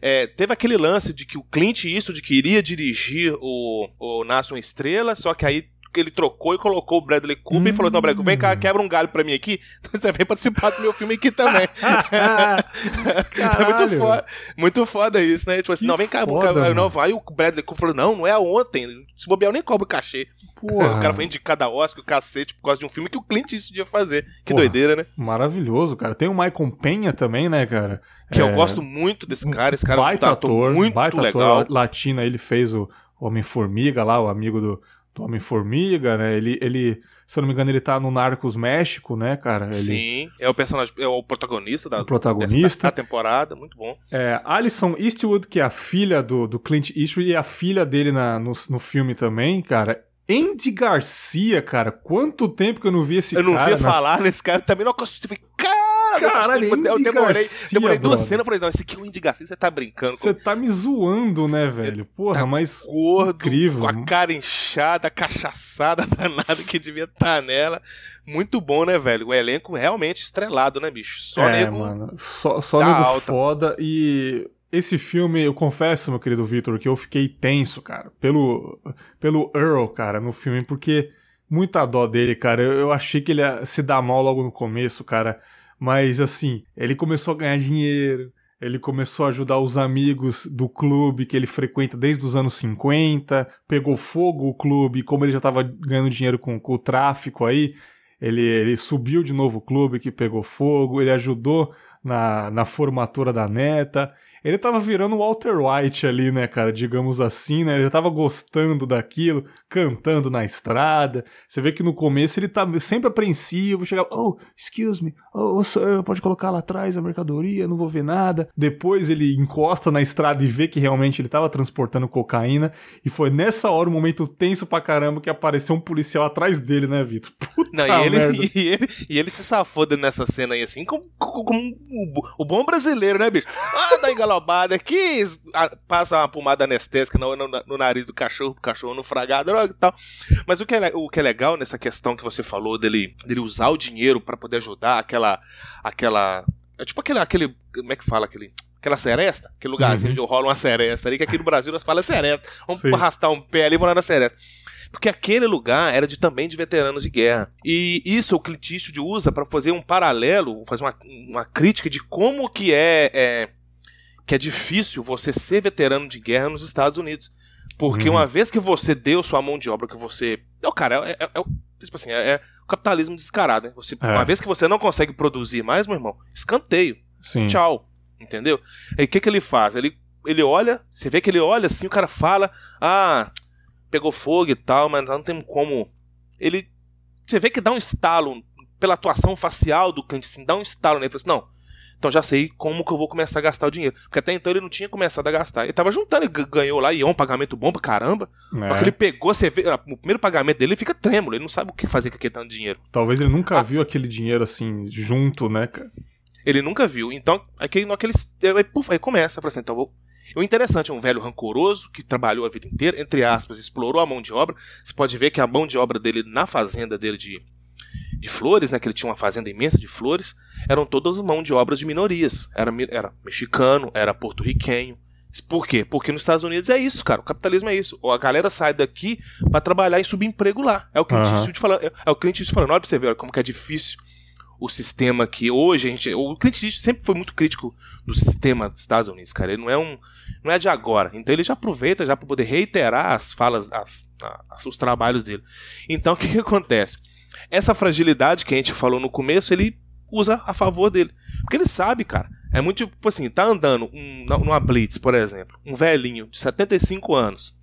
é, teve aquele lance de que o Clint Eastwood queria dirigir o, o Nasce uma Estrela, só que aí ele trocou e colocou o Bradley Cooper hum. e falou: Não, Bradley, vem cá, hum. quebra um galho pra mim aqui. *laughs* Então você vem participar do meu filme aqui também. *laughs* é muito foda, muito foda isso, né? Tipo assim, que não, vem cá, foda, não, vai. o Bradley Cooper falou: Não, não é ontem. Se bobear, eu nem cobro cachê. Porra. O cara foi indicado a Oscar, o cacete, por causa de um filme que o Clint isso ia fazer. Que Porra, doideira, né? Maravilhoso, cara. Tem o Michael Penha também, né, cara? Que é... eu gosto muito desse cara. Esse cara baita é um ator, muito baita legal. Ator latino, ele fez o Homem-Formiga lá, o amigo do, do Homem-Formiga, né? Ele, ele, se eu não me engano, ele tá no Narcos México, né, cara? Ele... Sim, é o personagem, é o protagonista da, o protagonista. da temporada, muito bom. É, Alison Eastwood, que é a filha do, do Clint Eastwood e a filha dele na, no, no filme também, cara. Andy Garcia, cara, quanto tempo que eu não vi esse cara. Eu não via falar nesse cara, também não consegui. Caralho, eu, eu demorei, Garcia, demorei duas cenas, falei, não, esse aqui é o Andy Garcia, você tá brincando. Você tá me zoando, né, velho? Porra, tá mas gordo, incrível. com a cara inchada, cachaçada *laughs* danada que devia estar tá nela. Muito bom, né, velho? O elenco realmente estrelado, né, bicho? Só é, nego. Mano, só, só nego alta. foda e esse filme, eu confesso, meu querido Victor, que eu fiquei tenso, cara, pelo, pelo Earl, cara, no filme, porque muita dó dele, cara. Eu, eu achei que ele ia se dar mal logo no começo, cara. Mas assim, ele começou a ganhar dinheiro, ele começou a ajudar os amigos do clube que ele frequenta desde os anos 50, pegou fogo o clube, como ele já estava ganhando dinheiro com, com, o tráfico aí, ele, ele subiu de novo o clube que pegou fogo, ele ajudou na, na formatura da neta, ele tava virando o Walter White ali, né, cara? Digamos assim, né? Ele já tava gostando daquilo, cantando na estrada. Você vê que no começo ele tá sempre apreensivo, chegava, oh, excuse me, oh, sir, pode colocar lá atrás a mercadoria, não vou ver nada. Depois ele encosta na estrada e vê que realmente ele tava transportando cocaína. E foi nessa hora, um momento tenso pra caramba, que apareceu um policial atrás dele, né, Vitor? *laughs* Não, e ele, *laughs* e, ele, e ele se safou nessa cena aí, assim, como, como, como o, o, bom brasileiro, né, bicho? Ah, dá engalobada aqui, passa uma pomada anestésica no, no, no nariz do cachorro, o cachorro não fragar droga e tal. Mas o que, é, o que é legal nessa questão que você falou dele, dele usar o dinheiro para poder ajudar aquela. aquela é tipo aquele, aquele. Como é que fala aquele aquela seresta, aquele lugarzinho uhum. onde rola uma seresta ali, que aqui no Brasil nós falamos seresta. Vamos Sim. arrastar um pé ali e morar na seresta. Porque aquele lugar era de, também de veteranos de guerra. E isso o Clint Eastwood usa para fazer um paralelo, fazer uma, uma crítica de como que é, é, que é difícil você ser veterano de guerra nos Estados Unidos. Porque uhum. uma vez que você deu sua mão de obra, que você. É o cara, é, é, é, tipo assim, é, é, o capitalismo descarado, né? Você, é. Uma vez que você não consegue produzir mais, meu irmão, escanteio. Sim. Tchau. Entendeu? E o que, que ele faz? Ele, ele olha, você vê que ele olha assim, o cara fala, ah, pegou fogo e tal, mas não tem como. Ele. Você vê que dá um estalo pela atuação facial do Clint, assim, dá um estalo nele. Assim, não, então já sei como que eu vou começar a gastar o dinheiro. Porque até então ele não tinha começado a gastar. Ele tava juntando, ele ganhou lá e é um pagamento bom pra caramba. É. Só que ele pegou, você vê, o primeiro pagamento dele ele fica trêmulo, ele não sabe o que fazer com aquele tanto dinheiro. Talvez ele nunca ah. viu aquele dinheiro assim, junto, né, cara? Ele nunca viu. Então, aquele, naquele, aí, puf, aí começa, fala assim, então vou o interessante é um velho rancoroso que trabalhou a vida inteira, entre aspas, explorou a mão de obra. Você pode ver que a mão de obra dele na fazenda dele de, de flores, né? Que ele tinha uma fazenda imensa de flores. eram todas mão de obras de minorias. Era, era mexicano, era porto-riquenho. Por quê? Porque nos Estados Unidos é isso, cara. O capitalismo é isso. A galera sai daqui para trabalhar em subemprego lá. É o Clint uhum. Eastwood falando. É o Clint Eastwood falando. Olha pra você ver como que é difícil o sistema que hoje a gente. O Eastwood sempre foi muito crítico do sistema dos Estados Unidos, cara. Ele não é um. Não é de agora. Então ele já aproveita já para poder reiterar as falas, as, as, os trabalhos dele. Então o que, que acontece? Essa fragilidade que a gente falou no começo, ele usa a favor dele. Porque ele sabe, cara. É muito tipo assim, tá andando um, numa Blitz, por exemplo, um velhinho de 75 anos,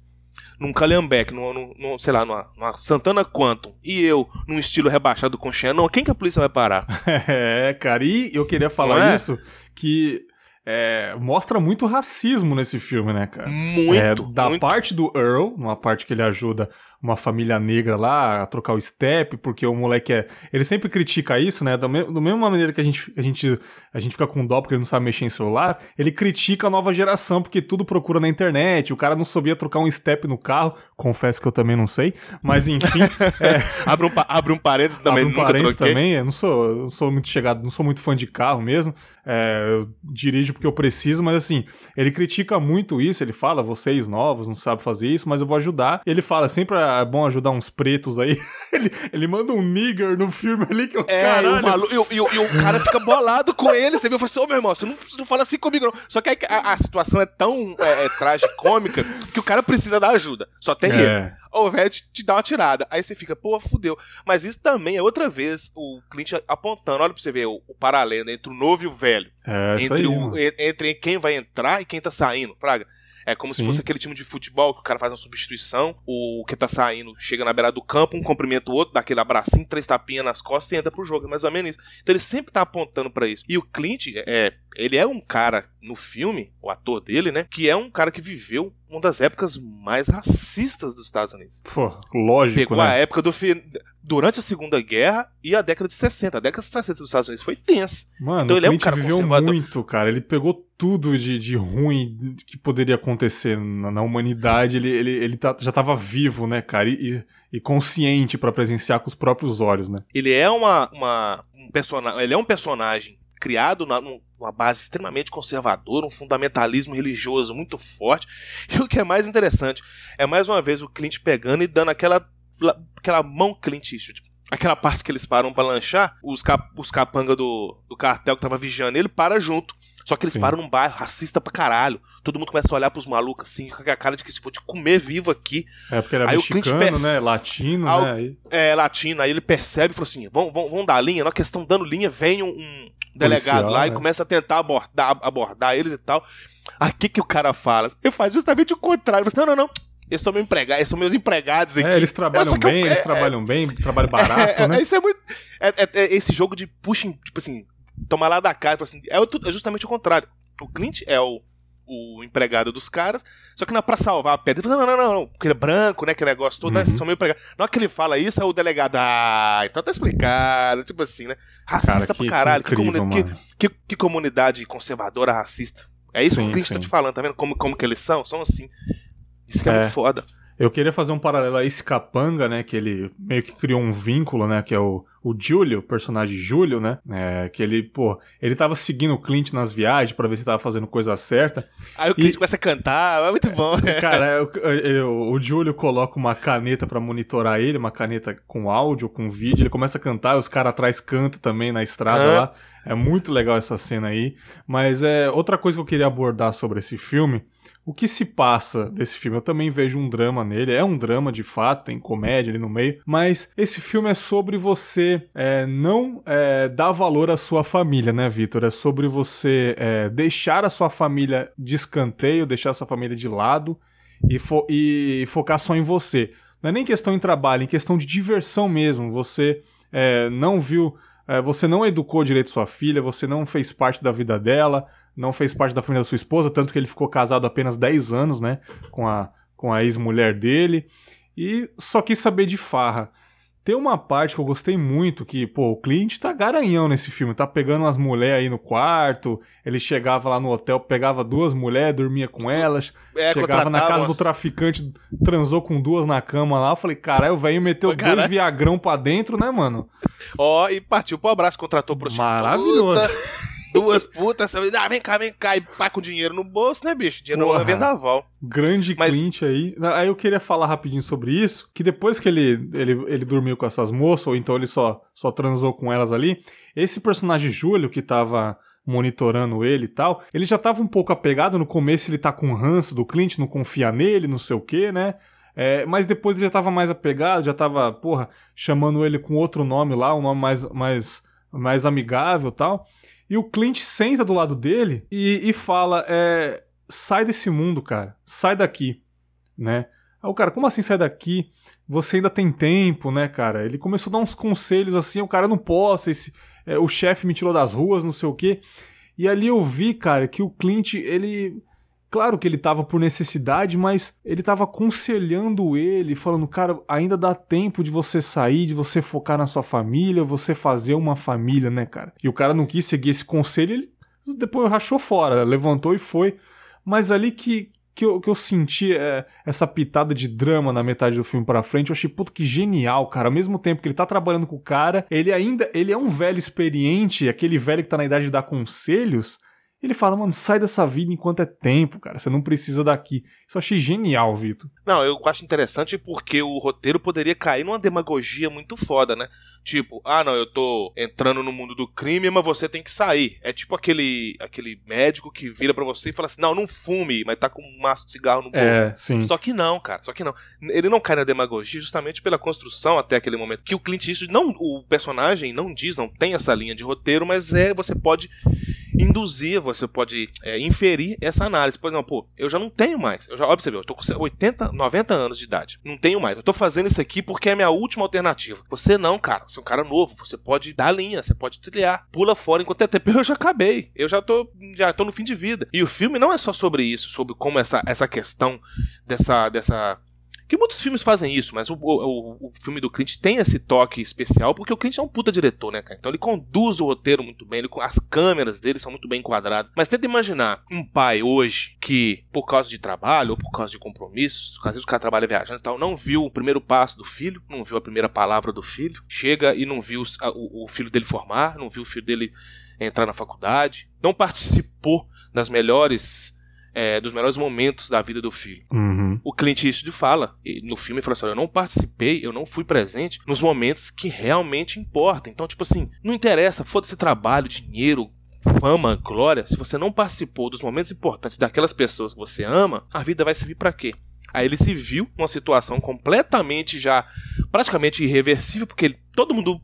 num Calhambeck, num, num, sei lá, numa, numa, Santana Quantum, e eu num estilo rebaixado com Shannon, quem que a polícia vai parar? *laughs* É, cara, e eu queria falar é? isso, que é, mostra muito racismo nesse filme, né, cara? Muito. É, da muito. parte do Earl, uma parte que ele ajuda uma família negra lá a trocar o step, porque o moleque é. Ele sempre critica isso, né? Da, me... da mesma maneira que a gente, a, gente, a gente fica com dó porque ele não sabe mexer em celular, ele critica a nova geração, porque tudo procura na internet. O cara não sabia trocar um step no carro, confesso que eu também não sei, mas *laughs* enfim. é... abre, um, abre um parênteses também, abre um parênteses também, eu não sou, não sou muito chegado, não sou muito fã de carro mesmo. É, eu dirijo porque eu preciso, mas assim, ele critica muito isso, ele fala, vocês novos não sabem fazer isso, mas eu vou ajudar. Ele fala sempre a é bom ajudar uns pretos aí. *laughs* ele, ele manda um nigger no filme ali que o é, caralho... E o, malu... e, e, e, o cara fica bolado com ele. Você viu? Eu falei assim, ô oh, meu irmão, você não, você não fala assim comigo não. Só que a, a, situação é tão é, é, tragicômica que o cara precisa da ajuda. Só tem é. ele. O velho te, te, dá uma tirada. Aí você fica, pô, fudeu. Mas isso também é outra vez o Clint apontando, olha pra você ver o, o paralelo entre o novo e o velho. É, entre, aí, o, entre quem vai entrar e quem tá saindo. Praga. É como Sim. se fosse aquele time de futebol que o cara faz uma substituição, o que tá saindo chega na beira do campo, um cumprimenta o outro, dá aquele abracinho, três tapinhas nas costas e entra pro jogo. É mais ou menos isso. Então ele sempre tá apontando para isso. E o Clint, é, ele é um cara no filme, o ator dele, né? Que é um cara que viveu uma das épocas mais racistas dos Estados Unidos. Pô, lógico, Pegou né? a época do fi... durante a Segunda Guerra e a década de 60. A década de 60 dos Estados Unidos foi tensa. Mano, então ele é um cara viveu conservador. muito, cara. Ele pegou tudo de, de ruim que poderia acontecer na, na humanidade. Ele, ele, ele tá, já estava vivo, né, cara? E, e consciente para presenciar com os próprios olhos, né? Ele é uma, uma um personagem, ele é um personagem criado na, numa base extremamente conservadora, um fundamentalismo religioso muito forte. E o que é mais interessante é mais uma vez o Clint pegando e dando aquela, aquela mão Clint Eastwood. Aquela parte que eles param para lanchar, os, cap, os capanga do, do cartel que tava vigiando ele para junto. Só que eles Sim. param num bairro racista pra caralho. Todo mundo começa a olhar pros malucos assim, com a cara de que se for te comer vivo aqui. É, porque ele é aí mexicano, perce... né? Latino, aí, né? É, latino. Aí ele percebe e falou assim: vamos, vamos, vamos dar linha. Na questão dando linha, vem um, um delegado Policial, lá né? e começa a tentar abordar, abordar eles e tal. Aqui que o cara fala? Ele faz justamente o contrário. Ele fala, não, não, não. Eles são, meus empregados, eles são meus empregados aqui. É, eles trabalham bem, eu, é, eles trabalham é, bem, trabalho *laughs* barato, é, né? Isso é muito. É, é, é, esse jogo de pushing, tipo assim, tomar lá da cara, tipo assim, é, é justamente o contrário. O Clint é o, o empregado dos caras, só que na, pra salvar a pedra, ele fala, não, não, não, não, porque ele é branco, né, que negócio todo, uhum. são meu empregado. Na hora que ele fala isso, é o delegado, ah, então tá explicado, tipo assim, né, racista Cara, que, pra caralho, que, incrível, que, que, que, comunidade conservadora racista. É isso sim, que o Clint sim. tá te falando, tá vendo como, como que eles são? São assim. Isso que é, é muito foda. Eu queria fazer um paralelo a esse capanga, né? Que ele meio que criou um vínculo, né? Que é o, o Júlio, personagem Júlio, né? É, que ele, pô, ele tava seguindo o Clint nas viagens para ver se tava fazendo coisa certa. Aí o Clint e, começa a cantar, é muito bom. *laughs* Cara, é, o, o, Júlio coloca uma caneta para monitorar ele, uma caneta com áudio, com vídeo, ele começa a cantar, os caras atrás cantam também na estrada ah. lá. É muito legal essa cena aí. Mas é outra coisa que eu queria abordar sobre esse filme o que se passa desse filme? Eu também vejo um drama nele. É um drama de fato, tem comédia ali no meio. Mas esse filme é sobre você é, não é, dar valor à sua família, né, Vitor? É sobre você é, deixar a sua família de escanteio, deixar a sua família de lado e, fo e focar só em você. Não é nem questão em trabalho, é questão de diversão mesmo. Você é, não viu. É, você não educou direito sua filha, você não fez parte da vida dela, não fez parte da família da sua esposa, tanto que ele ficou casado apenas 10 anos, né, com a, com a ex-mulher dele, e só quis saber de farra. Tem uma parte que eu gostei muito, que, pô, o Clint tá garanhão nesse filme, tá pegando umas mulheres aí no quarto, ele chegava lá no hotel, pegava duas mulheres, dormia com elas, é, chegava na casa do traficante, transou com duas na cama lá, eu falei, caralho, o velho meteu dois viagrão pra dentro, né, mano? Ó, oh, e partiu pro abraço, contratou pro Maravilhoso. *laughs* duas putas, você ah, vem cá, vem cá, e pá com dinheiro no bolso, né, bicho? Dinheiro Porra, não é vendaval. Grande Mas... Clint aí. Aí eu queria falar rapidinho sobre isso, que depois que ele, ele, ele dormiu com essas moças, ou então ele só, só transou com elas ali, esse personagem Júlio, que tava monitorando ele e tal, ele já tava um pouco apegado, no começo ele tá com ranço do Clint, não confia nele, não sei o que, né? É, mas depois ele já tava mais apegado, já tava, porra, chamando ele com outro nome lá, um nome mais, mais, mais amigável tal. E o Clint senta do lado dele e, e fala: é, sai desse mundo, cara, sai daqui, né? Aí o cara, como assim sai daqui? Você ainda tem tempo, né, cara? Ele começou a dar uns conselhos assim, o cara não posso, esse, é, o chefe me tirou das ruas, não sei o quê. E ali eu vi, cara, que o Clint, ele Claro que ele tava por necessidade, mas ele tava aconselhando ele, falando, cara, ainda dá tempo de você sair, de você focar na sua família, você fazer uma família, né, cara? E o cara não quis seguir esse conselho, ele depois rachou fora, levantou e foi. Mas ali que, que eu, que eu senti é, essa pitada de drama na metade do filme pra frente, eu achei, puto, que genial, cara. Ao mesmo tempo que ele tá trabalhando com o cara, ele ainda, ele é um velho experiente, aquele velho que tá na idade de dar conselhos, ele fala, mano, sai dessa vida enquanto é tempo, cara. Você não precisa daqui. Isso eu achei genial, Vitor. Não, eu acho interessante porque o roteiro poderia cair numa demagogia muito foda, né? Tipo, ah, não, eu tô entrando no mundo do crime, mas você tem que sair. É tipo aquele aquele médico que vira para você e fala assim: não, não fume, mas tá com um maço de cigarro no bolso. É, sim. Só que não, cara, só que não. Ele não cai na demagogia justamente pela construção até aquele momento. Que o Clint Eastwood, não, o personagem não diz, não tem essa linha de roteiro, mas é, você pode induzir, você pode é, inferir essa análise. Por exemplo, pô, eu já não tenho mais. Eu já observei, eu tô com 80, 90 anos de idade. Não tenho mais. Eu tô fazendo isso aqui porque é a minha última alternativa. Você não, cara. Você é um cara novo. Você pode dar linha, você pode trilhar. Pula fora enquanto é tempo. *laughs* Eu já acabei. Eu já tô, já tô no fim de vida. E o filme não é só sobre isso, sobre como essa, essa questão dessa, dessa que muitos filmes fazem isso, mas o, o, o, filme do Clint tem esse toque especial porque o Clint é um puta diretor, né, cara? Então ele conduz o roteiro muito bem, ele, as câmeras dele são muito bem enquadradas. Mas tenta imaginar um pai hoje que, por causa de trabalho ou por causa de compromissos, às vezes o cara trabalha viajando e tal, não viu o primeiro passo do filho, não viu a primeira palavra do filho, chega e não viu o, o filho dele formar, não viu o filho dele entrar na faculdade, não participou das melhores é, dos melhores momentos da vida do filho. Uhum. O Clint Eastwood fala no filme, fala assim, eu não participei, eu não fui presente nos momentos que realmente importam. Então, tipo assim, não interessa, foda-se trabalho, dinheiro, fama, glória, se você não participou dos momentos importantes daquelas pessoas que você ama, a vida vai servir para quê? Aí ele se viu numa situação completamente já praticamente irreversível, porque ele, todo mundo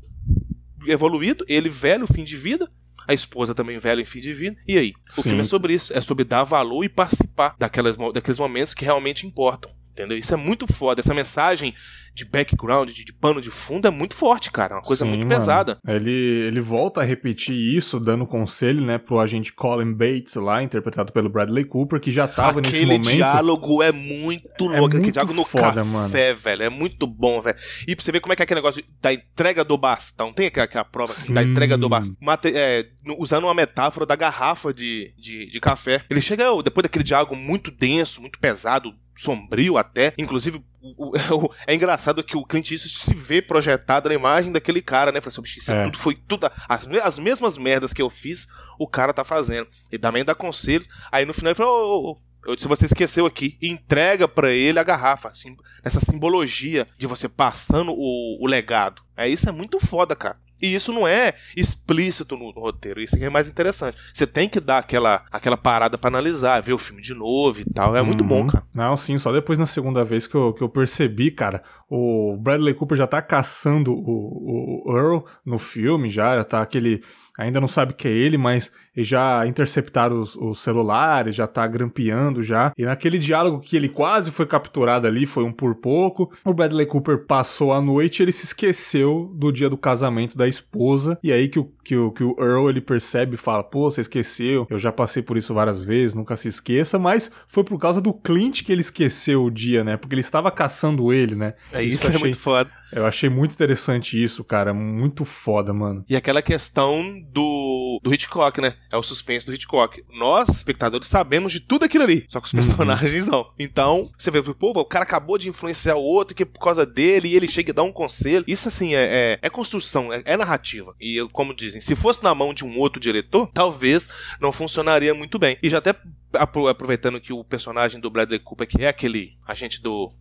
evoluído, ele velho, fim de vida, a esposa também velha em fim de vida. E aí? O Sim. filme é sobre isso, é sobre dar valor e participar daquelas, daqueles momentos que realmente importam. Entendeu? Isso é muito foda. Essa mensagem de background, de, de, pano de fundo, é muito forte, cara. É uma coisa Sim, muito mano. pesada. Ele, ele volta a repetir isso, dando conselho, né, pro agente Colin Bates lá, interpretado pelo Bradley Cooper, que já tava Aquele nesse momento. Aquele diálogo é muito é louco. Aquele diálogo no foda, café, mano. velho. É muito bom, velho. E pra você ver como é que é aquele negócio da entrega do bastão. Tem aquela, aquela prova assim, da entrega do bastão. É, usando uma metáfora da garrafa de, de, de café. Ele chega, depois daquele diálogo muito denso, muito pesado, sombrio até. Inclusive, o, *laughs* o, é engraçado que o Clint Eastwood se vê projetado na imagem daquele cara, né? Fala assim, isso é. tudo foi tudo. As, as mesmas merdas que eu fiz, o cara tá fazendo. E também dá conselhos. Aí no final ele fala, ô, eu disse, você esqueceu aqui. E entrega para ele a garrafa. Assim, essa simbologia de você passando o, o legado. É isso é muito foda, cara. E isso não é explícito no, no roteiro, isso é mais interessante. Você tem que dar aquela, aquela parada para analisar, ver o filme de novo e tal. É muito bom, uhum. cara. Não, sim, só depois na segunda vez que eu, que eu percebi, cara, o Bradley Cooper já tá caçando o, o Earl no filme, já, já tá aquele ainda não sabe que é ele, mas já interceptaram os, os, celulares, já tá grampeando já. E naquele diálogo que ele quase foi capturado ali, foi um por pouco, o Bradley Cooper passou a noite e ele se esqueceu do dia do casamento da esposa, e aí que o, que o, que o Earl ele percebe e fala: pô, você esqueceu, eu já passei por isso várias vezes, nunca se esqueça, mas foi por causa do Clint que ele esqueceu o dia, né? Porque ele estava caçando ele, né? É isso, isso é achei, muito foda. Eu achei muito interessante isso, cara. Muito foda, mano. E aquela questão do, do Hitchcock, né? É o suspense do Hitchcock. Nós, espectadores, sabemos de tudo aquilo ali. Só que os uhum. personagens uhum. não. Então, você vê, pô, o cara acabou de influenciar o outro que é por causa dele e ele chega e dá um conselho. Isso, assim, é, é, é construção, é, é, narrativa. E, como dizem, se fosse na mão de um outro diretor, talvez não funcionaria muito bem. E já até aproveitando que o personagem do Bradley Cooper, que é aquele agente do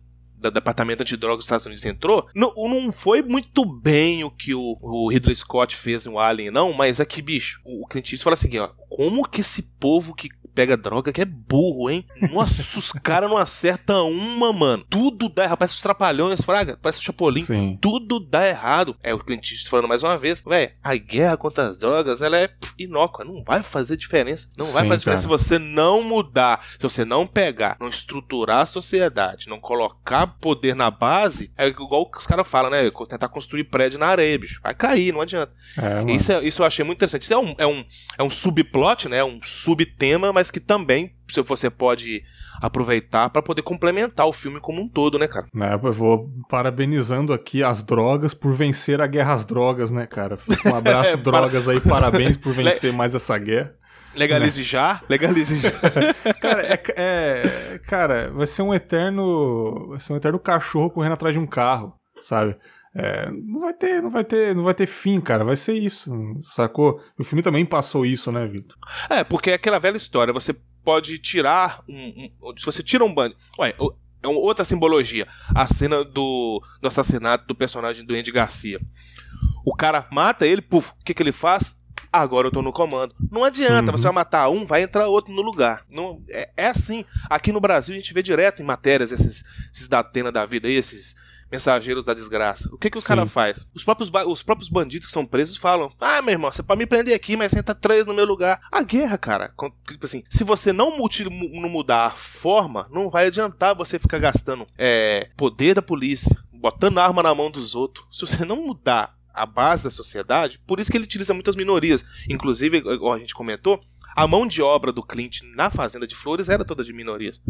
do Departamento Antidrogas dos Estados Unidos entrou, não, não foi muito bem o que o, o Ridley Scott fez no Alien, não, mas é que, bicho, o, o Clint Eastwood fala assim, ó, como que esse povo que pega droga que é burro, hein? Nossa, os caras não acertam uma, mano. Tudo dá errado. Parece os trapalhões, fraga. Parece o Chapolin. Sim. Tudo dá errado. É o Clint Eastwood falando mais uma vez. Véi, a guerra contra as drogas, ela é inócua. Não vai fazer diferença. Não vai fazer diferença se você não mudar. Se você não pegar, não estruturar a sociedade, não colocar poder na base. É igual os caras falam, né? Tentar construir prédio na areia, bicho. Vai cair, não adianta. É, isso, é, isso eu achei muito interessante. Isso é um, é um, é um subplot, né? Um subtema, mas mas que também você pode aproveitar para poder complementar o filme como um todo, né, cara? É, eu vou parabenizando aqui as drogas por vencer a guerra às drogas, né, cara? Um abraço, *laughs* drogas aí, parabéns por *laughs* vencer mais essa guerra. Legalize né? já, *laughs* legalize já. cara, é, é, cara, vai ser um eterno, vai ser um eterno cachorro correndo atrás de um carro, sabe? É, não vai ter, não vai ter, não vai ter fim, cara. Vai ser isso, sacou? O filme também passou isso, né, Vitor? É, porque é aquela velha história. Você pode tirar um, um se você tira um bando, ué, é outra simbologia. A cena do, do assassinato do personagem do Andy Garcia. O cara mata ele, puf, o que que ele faz? Agora eu tô no comando. Não adianta, uhum. você vai matar um, vai entrar outro no lugar. Não, é, é assim. Aqui no Brasil a gente vê direto em matérias esses, esses da Atena da vida, esses mensageiros da desgraça. O que que o Sim. cara faz? Os próprios, os próprios bandidos que são presos falam: Ah, meu irmão, você pode me prender aqui, mas senta três no meu lugar. A guerra, cara, tipo assim, se você não, não mudar a forma, não vai adiantar você ficar gastando é, poder da polícia, botando arma na mão dos outros. Se você não mudar a base da sociedade, por isso que ele utiliza muitas minorias. Inclusive, a gente comentou, a mão de obra do Clint na Fazenda de Flores era toda de minorias.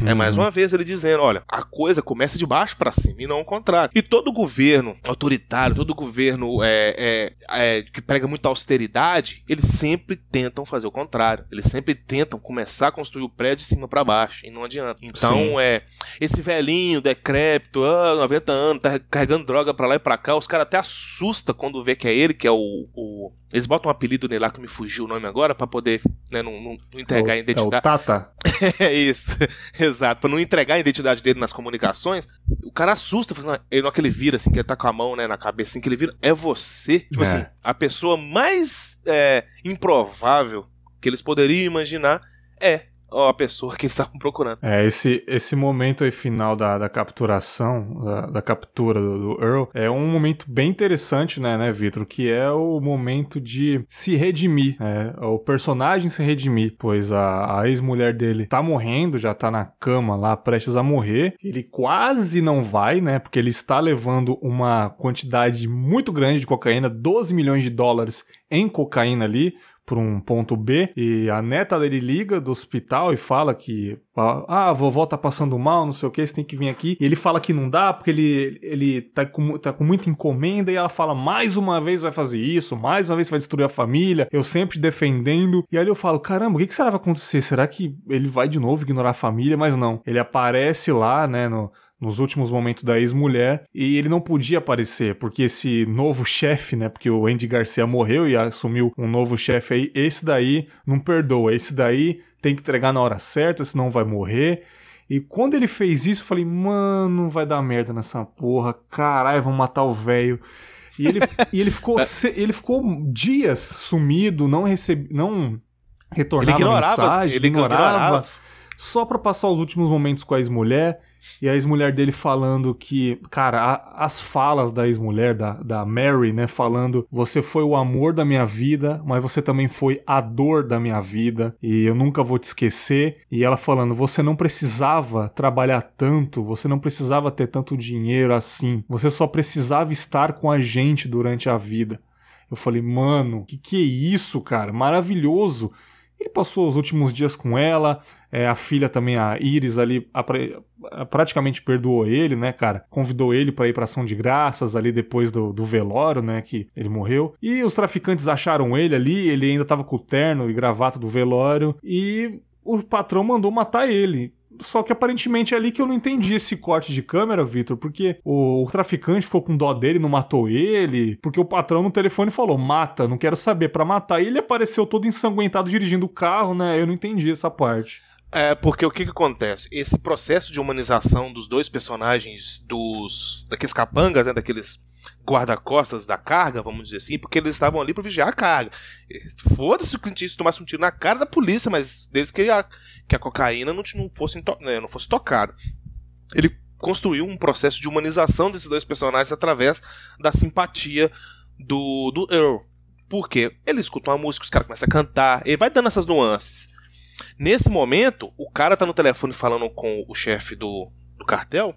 Uhum. É mais uhum. uma vez ele dizendo: olha, a coisa começa de baixo para cima e não o contrário. E todo governo autoritário, todo governo é, é, é, que prega muita austeridade, eles sempre tentam fazer o contrário. Eles sempre tentam começar a construir o prédio de cima para baixo e não adianta. Então, Sim. é esse velhinho decrépito, ah, 90 anos, tá carregando droga para lá e para cá, os caras até assustam quando vê que é ele, que é o, o eles botam um apelido nele lá que me fugiu o nome agora para poder né, não, não, não, entregar é o, a identidade. É o Tata? *laughs* é isso, exato. Pra não entregar a identidade dele nas comunicações, o cara assusta. Ele não é que ele vira, assim, que ele tá com a mão né, na cabeça, assim, que ele vira. É você. Tipo é. assim, a pessoa mais é, improvável que eles poderiam imaginar é a pessoa que estavam *laughs* procurando. É, esse, esse momento aí final da, da capturação, da, da captura do, do, Earl, é um momento bem interessante, né, né, Vitor? Que é o momento de se redimir, né? o personagem se redimir, pois a, a ex-mulher dele tá morrendo, já tá na cama lá, prestes a morrer. Ele quase não vai, né, porque ele está levando uma quantidade muito grande de cocaína, 12 milhões de dólares em cocaína ali, para um ponto B e a neta dele liga do hospital e fala que ah, a vovó tá passando mal, não sei o que, você tem que vir aqui. E ele fala que não dá porque ele, ele tá, com, tá com muita encomenda e ela fala mais uma vez vai fazer isso, mais uma vez vai destruir a família, eu sempre defendendo. E aí eu falo, caramba, o que, que será que vai acontecer? Será que ele vai de novo ignorar a família? Mas não, ele aparece lá, né, no, nos últimos momentos da ex-mulher, e ele não podia aparecer, porque esse novo chefe, né, porque o Andy Garcia morreu e assumiu um novo chefe aí, esse daí não perdoa, esse daí tem que entregar na hora certa, senão vai morrer. E quando ele fez isso, eu falei, mano, vai dar merda nessa porra, caralho, vão matar o velho. E ele, *laughs* e ele ficou ele ficou dias sumido, não recebe, não retornava ele ignorava, mensagem, ele ignorava, ignorava só para passar os últimos momentos com a ex-mulher. E a ex-mulher dele falando que, cara, a, as falas da ex-mulher, da, da Mary, né, falando: você foi o amor da minha vida, mas você também foi a dor da minha vida, e eu nunca vou te esquecer. E ela falando: você não precisava trabalhar tanto, você não precisava ter tanto dinheiro assim, você só precisava estar com a gente durante a vida. Eu falei, mano, que que é isso, cara? Maravilhoso. Ele passou os últimos dias com ela, é, a filha também, a Iris ali, a, a, praticamente perdoou ele, né, cara? Convidou ele para ir pra ação de graças ali depois do, do, velório, né, que ele morreu. E os traficantes acharam ele ali, ele ainda tava com o terno e gravata do velório, e o patrão mandou matar ele. Só que aparentemente é ali que eu não entendi esse corte de câmera, Vitor, porque o, o, traficante ficou com dó dele, não matou ele, porque o patrão no telefone falou: mata, não quero saber, para matar. E ele apareceu todo ensanguentado dirigindo o carro, né? Eu não entendi essa parte. É, porque o que, que acontece? Esse processo de humanização dos dois personagens, dos daqueles capangas, né, daqueles guarda-costas da carga, vamos dizer assim, porque eles estavam ali para vigiar a carga. Foda-se o Clint Eastwood tomasse um tiro na cara da polícia, mas deles que a, que a cocaína não, não, fosse, né, não fosse tocada. Ele construiu um processo de humanização desses dois personagens através da simpatia do, do Earl. Por quê? Ele escuta uma música, os caras começam a cantar, ele vai dando essas nuances. Nesse momento, o cara tá no telefone falando com o chefe do, do cartel,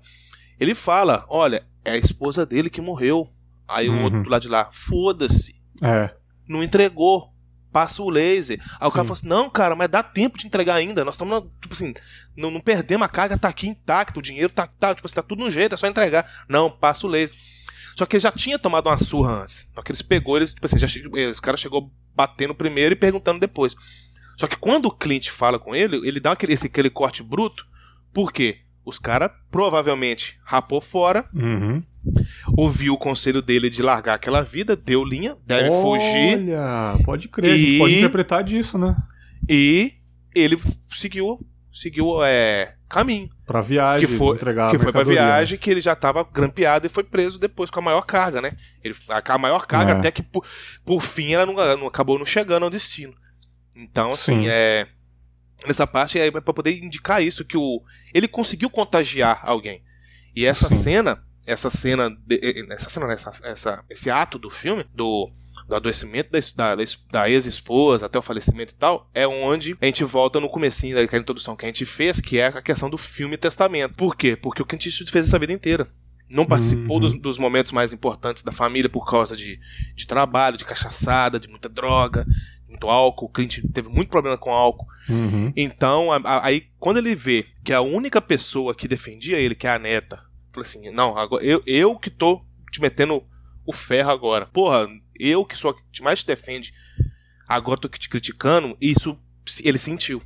ele fala: Olha, é a esposa dele que morreu. Aí uhum. o outro do lado de lá, foda-se. É. Não entregou. Passa o laser. Aí Sim. o cara falou assim: não, cara, mas dá tempo de entregar ainda. Nós estamos, tipo assim, não, não perdemos a carga, tá aqui intacto, o dinheiro tá, tá, tipo assim, tá tudo no jeito, é só entregar. Não, passa o laser. Só que ele já tinha tomado uma surra antes. Só que eles pegou, eles, tipo assim, já, esse cara chegou batendo primeiro e perguntando depois. Só que quando o Clint fala com ele, ele dá aquele, esse, aquele corte bruto. Por quê? Os caras provavelmente rapou fora, uhum. ouviu o conselho dele de largar aquela vida, deu linha, deve Olha, fugir. Olha, pode crer, e... pode interpretar disso, né? E ele seguiu, seguiu é, caminho. Pra viagem, que foi, entregar Que foi pra viagem, que ele já tava grampeado e foi preso depois com a maior carga, né? Ele, a, a maior carga, é. até que por, por fim ela não, não, acabou não chegando ao destino. Então, assim, Sim. é nessa parte é para poder indicar isso que o ele conseguiu contagiar alguém. E essa Sim. cena, essa cena, de, essa cena, essa, essa, esse ato do filme do, do adoecimento da, da, da ex-esposa até o falecimento e tal, é onde a gente volta no comecinho daquela introdução que a gente fez, que é a questão do filme Testamento. Por quê? Porque o Clint Eastwood fez essa vida inteira. Não participou uhum. dos, dos, momentos mais importantes da família por causa de, de trabalho, de cachaçada, de muita droga, muito álcool, o Clint teve muito problema com álcool. Uhum. Então, a, a, aí quando ele vê que a única pessoa que defendia ele, que é a neta, falou assim: não, agora, eu, eu que tô te metendo o ferro agora. Porra, eu que sou a que mais te defende, agora tô te criticando, isso ele sentiu.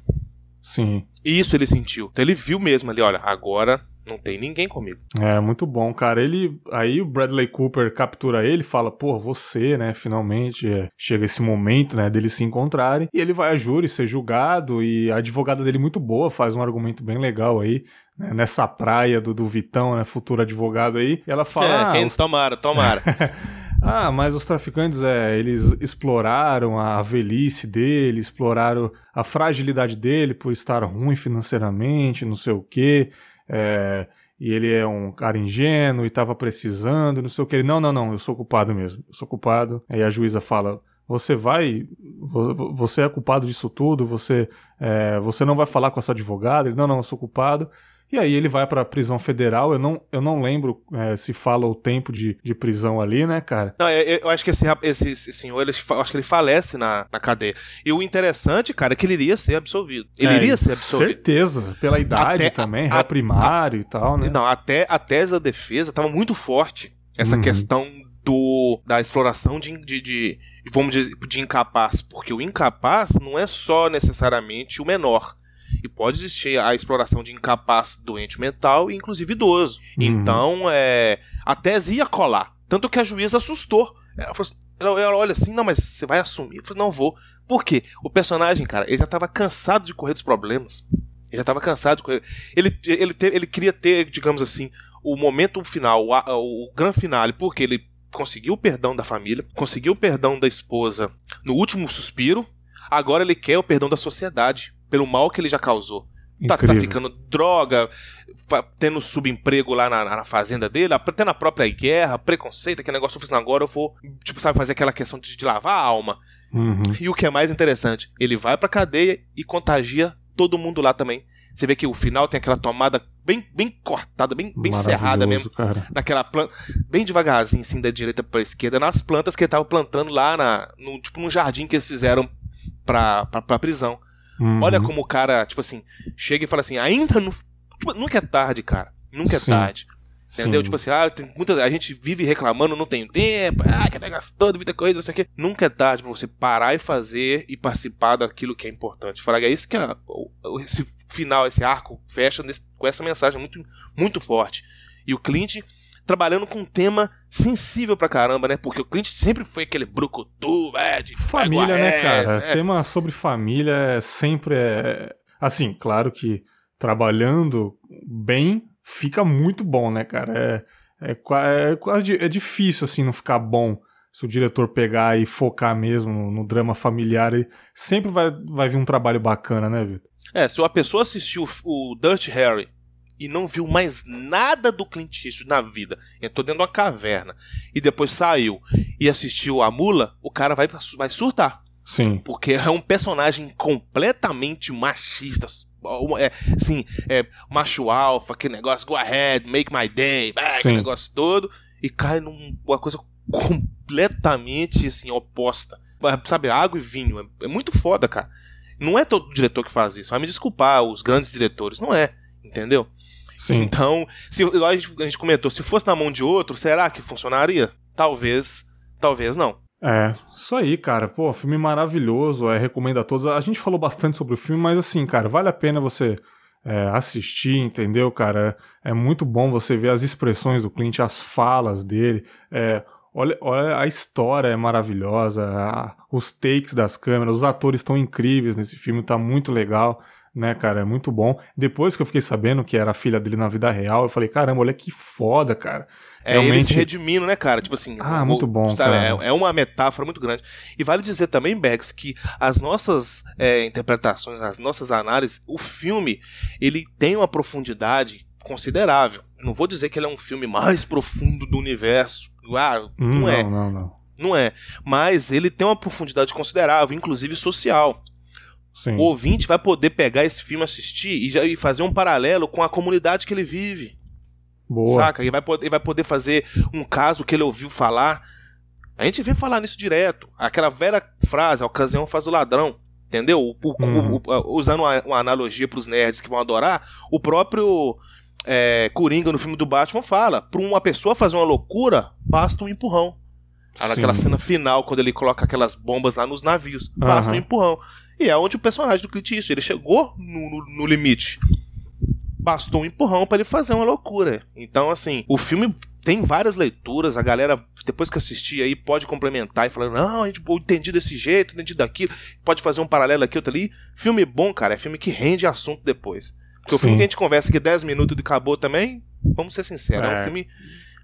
Sim. Isso ele sentiu. Então ele viu mesmo ali, olha, agora não tem ninguém comigo. É, muito bom, cara. Ele. Aí o Bradley Cooper captura ele fala, pô, você, né? Finalmente é, chega esse momento, né? Deles se encontrarem. E ele vai a júri ser julgado. E a advogada dele, muito boa, faz um argumento bem legal aí. Né, nessa praia do, do Vitão, né? Futuro advogado aí. E ela *laughs* fala. É, ah, quem, os... Tomara, tomara. *laughs* Ah, mas os traficantes, é, eles exploraram a velhice dele, exploraram a fragilidade dele por estar ruim financeiramente, não sei o quê é, e ele é um cara ingênuo e estava precisando, não sei o que. Ele, não, não, não, eu sou culpado mesmo, eu sou culpado. Aí a juíza fala, você vai, você é culpado disso tudo, você, é, você não vai falar com essa advogada? Ele, não, não, eu sou culpado. E aí ele vai para a prisão federal. Eu não, eu não lembro é, se fala o tempo de, de prisão ali, né, cara? Não, eu, eu acho que esse, esse, esse senhor, ele, acho que ele falece na, na cadeia. E o interessante, cara, é que ele iria ser absolvido. Ele é, iria ser absolvido. Certeza, pela idade até, também, réu primário a, e tal, né? Não, até a tese da defesa estava muito forte. Essa uhum. questão do, da exploração de, de, de, vamos dizer, de incapaz. Porque o incapaz não é só necessariamente o menor e pode existir a exploração de incapaz doente mental e inclusive idoso. Uhum. Então, é, a tese ia colar. Tanto que a juíza assustou. Ela, falou assim, ela, ela olha assim, não, mas você vai assumir? Eu falei, não vou. Por quê? O personagem, cara, ele já estava cansado de correr dos problemas. Ele já estava cansado de correr. Ele, ele, te, ele queria ter, digamos assim, o momento final, o, o grande finale, porque ele conseguiu o perdão da família, conseguiu o perdão da esposa no último suspiro, agora ele quer o perdão da sociedade pelo mal que ele já causou. Tá, tá, ficando droga, tendo subemprego lá na, na, fazenda dele, até na própria guerra, preconceito, aquele negócio, assim, agora eu vou, tipo, sabe, fazer aquela questão de, de lavar a alma. Uhum. E o que é mais interessante, ele vai pra cadeia e contagia todo mundo lá também, Você vê que o final tem aquela tomada bem, bem cortada, bem, bem cerrada mesmo. Cara. Naquela planta. Bem devagarzinho, assim, da direita pra esquerda, nas plantas que ele tava plantando lá na, no, tipo, num jardim que eles fizeram pra, pra, pra prisão. Uhum. Olha como o cara, tipo assim, chega e fala assim, ainda não. Tipo, nunca é tarde, cara. Nunca é Sim. tarde. Entendeu? Sim. Tipo assim, ah, tem muita, a gente vive reclamando, não tem tempo, ah, que negócio todo, muita coisa, não sei o quê. Nunca é tarde pra você parar e fazer e participar daquilo que é importante. Falar é isso que a- o- o- esse final, esse arco fecha nesse- com essa mensagem muito, muito forte. E o Clint trabalhando com um tema sensível pra caramba, né? Porque o Clint sempre foi aquele brucutu, é, de Família, né, cara? é. Tema sobre família é sempre é. Assim, claro que trabalhando bem fica muito bom, né, cara? É, é, é quase é difícil, assim, não ficar bom se o diretor pegar e focar mesmo no, no drama familiar. Sempre vai, vai vir um trabalho bacana, né, Vitor? É, se uma pessoa assistiu o Dirt Harry e não viu mais nada do Clint Eastwood na vida, entrou dentro de uma caverna e depois saiu e assistiu a Mula, o cara vai, vai surtar. Sim. Porque é um personagem completamente machista. É, sim, é macho alfa, aquele negócio, go ahead, make my day, ah, aquele negócio todo, e cai numa coisa completamente assim, oposta. Sabe, água e vinho. É, é muito foda, cara. Não é todo diretor que faz isso. Vai me desculpar, os grandes diretores. Não é. Entendeu? Sim. Então, se, igual a gente, a gente comentou, se fosse na mão de outro, será que funcionaria? Talvez, talvez não. É, isso aí, cara. Pô, filme maravilhoso, é, recomendo a todos. A gente falou bastante sobre o filme, mas assim, cara, vale a pena você é, assistir, entendeu, cara? É, é muito bom você ver as expressões do Clint, as falas dele. É, olha, olha, a história é maravilhosa, a- os takes das câmeras, os atores estão incríveis nesse filme, tá muito legal. Né, cara, é muito bom. Depois que eu fiquei sabendo que era a filha dele na vida real, eu falei, caramba, olha que foda, cara. É ele Realmente- se redimindo, né, cara? Tipo assim. Ah, o- muito bom, sabe. É, é uma metáfora muito grande. E vale dizer também, Bex, que as nossas é, interpretações, as nossas análises, o filme, ele tem uma profundidade considerável. Não vou dizer que ele é um filme mais profundo do universo. Ah, Hum, não é. Não, não, não. Não é. Mas ele tem uma profundidade considerável, inclusive social. Sim. O ouvinte vai poder pegar esse filme, assistir e, já, e fazer um paralelo com a comunidade que ele vive. Boa. Saca? Ele vai, poder, ele vai poder fazer um caso que ele ouviu falar. A gente vê falar nisso direto. Aquela velha frase, a ocasião faz o ladrão. Entendeu? O- o- Uhum. o- o- usando uma, uma analogia pros nerds que vão adorar, o próprio é, Coringa no filme do Batman fala: pra uma pessoa fazer uma loucura, basta um empurrão. Naquela cena final, quando ele coloca aquelas bombas lá nos navios, basta um Aham. empurrão. E é onde o personagem do Clint Eastwood, ele chegou no, no- no limite. Bastou um empurrão pra ele fazer uma loucura. Então, assim, o filme tem várias leituras, a galera, depois que assistir aí, pode complementar e falar, não, a gente, eu entendi desse jeito, entendi daquilo, pode fazer um paralelo aqui, outro ali. Filme bom, cara, é filme que rende assunto depois. Porque o Sim. filme que a gente conversa aqui 10 minutos e acabou também, vamos ser sinceros, é, É. um filme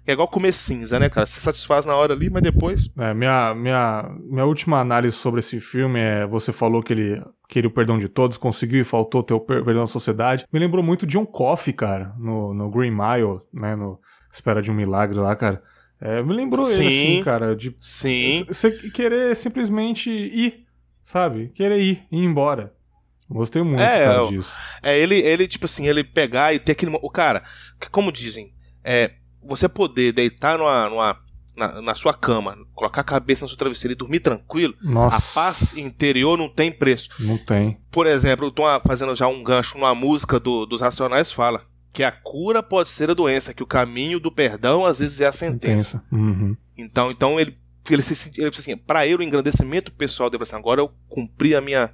que é igual comer cinza, né, cara? Você satisfaz na hora ali, mas depois... É, minha, minha, minha última análise sobre esse filme é: você falou que ele queria o perdão de todos, conseguiu e faltou ter o per- perdão da sociedade. Me lembrou muito John Coffey, cara, no, no Green Mile, né? No Espera de um Milagre lá, cara. É, me lembrou ele, Sim. assim, cara, de Sim, você querer simplesmente ir, sabe? Querer ir, ir embora. Gostei muito, É, cara, eu- disso. É ele, ele, tipo assim, ele pegar e ter aquele. O cara, como dizem, é você poder deitar numa, numa- na, na sua cama, colocar a cabeça no seu travesseiro e dormir tranquilo, Nossa, a paz interior não tem preço. não tem. Por exemplo, eu tô fazendo já um gancho numa música do- dos Racionais fala que a cura pode ser a doença, que o caminho do perdão às vezes é a sentença. Uhum. Então, então ele, ele se ele assim, para ele o engrandecimento pessoal dele assim, agora eu cumpri a minha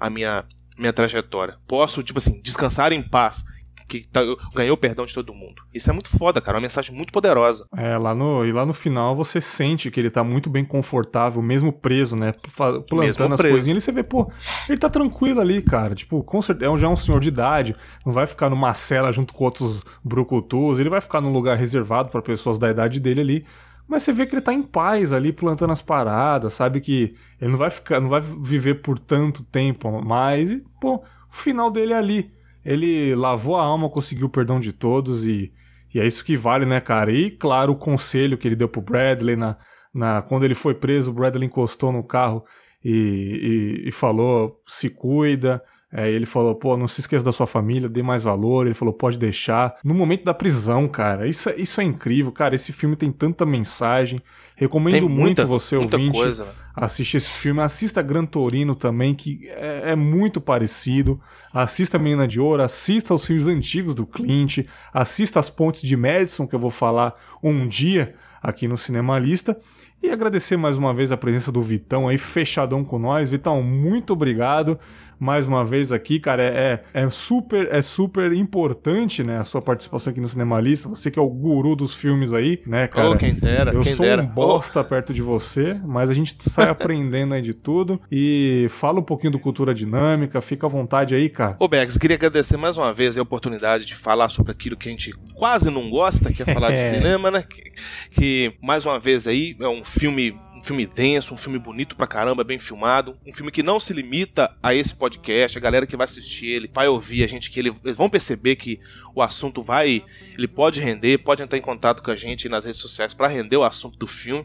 a minha minha trajetória. Posso, tipo assim, descansar em paz, que tá- eu ganhei o perdão de todo mundo. Isso é muito foda, cara, é uma mensagem muito poderosa. É, lá no, e lá no final você sente que ele tá muito bem confortável, mesmo preso, né? Plantando Mesmo as preso. coisinhas, e você vê, pô, ele tá tranquilo ali, cara. Tipo, com certeza, já é um senhor de idade, não vai ficar numa cela junto com outros brucutus, ele vai ficar num lugar reservado pra pessoas da idade dele ali. Mas você vê que ele tá em paz ali, plantando as paradas, sabe que ele não vai ficar, não vai viver por tanto tempo mais. E, pô, o final dele é ali. Ele lavou a alma, conseguiu o perdão de todos e, e é isso que vale, né, cara? E, claro, o conselho que ele deu pro Bradley na, na, quando ele foi preso, o Bradley encostou no carro e, e, e falou: se cuida, É, ele falou, pô, não se esqueça da sua família, dê mais valor. Ele falou, pode deixar. No momento da prisão, cara, isso, é, isso é incrível, cara. Esse filme tem tanta mensagem. Recomendo muita, muito você, muita ouvinte, coisa, né? assistir esse filme. Assista Gran Torino também, que é, é, muito parecido. Assista Menina de Ouro, assista os filmes antigos do Clint, assista As Pontes de Madison, que eu vou falar um dia aqui no Cinemalista. E agradecer mais uma vez a presença do Vitão aí, fechadão com nós. Vitão, muito obrigado mais uma vez aqui, cara. É, é, é, super é super importante, né, a sua participação aqui no Cinemalista. Você que é o guru dos filmes aí, né, cara? Oh, quem dera, Eu quem sou dera. um bosta oh. perto de você, mas a gente sai aprendendo aí de tudo. E fala um pouquinho do Cultura Dinâmica, fica à vontade aí, cara. Ô, Bex, queria agradecer mais uma vez a oportunidade de falar sobre aquilo que a gente quase não gosta, que é falar de *laughs* cinema, né? Que, que, mais uma vez aí, é um filme filme denso, um filme bonito pra caramba, bem filmado, um filme que não se limita a esse podcast, a galera que vai assistir ele vai ouvir a gente que ele, eles vão perceber que o assunto vai, ele pode render, pode entrar em contato com a gente nas redes sociais para render o assunto do filme.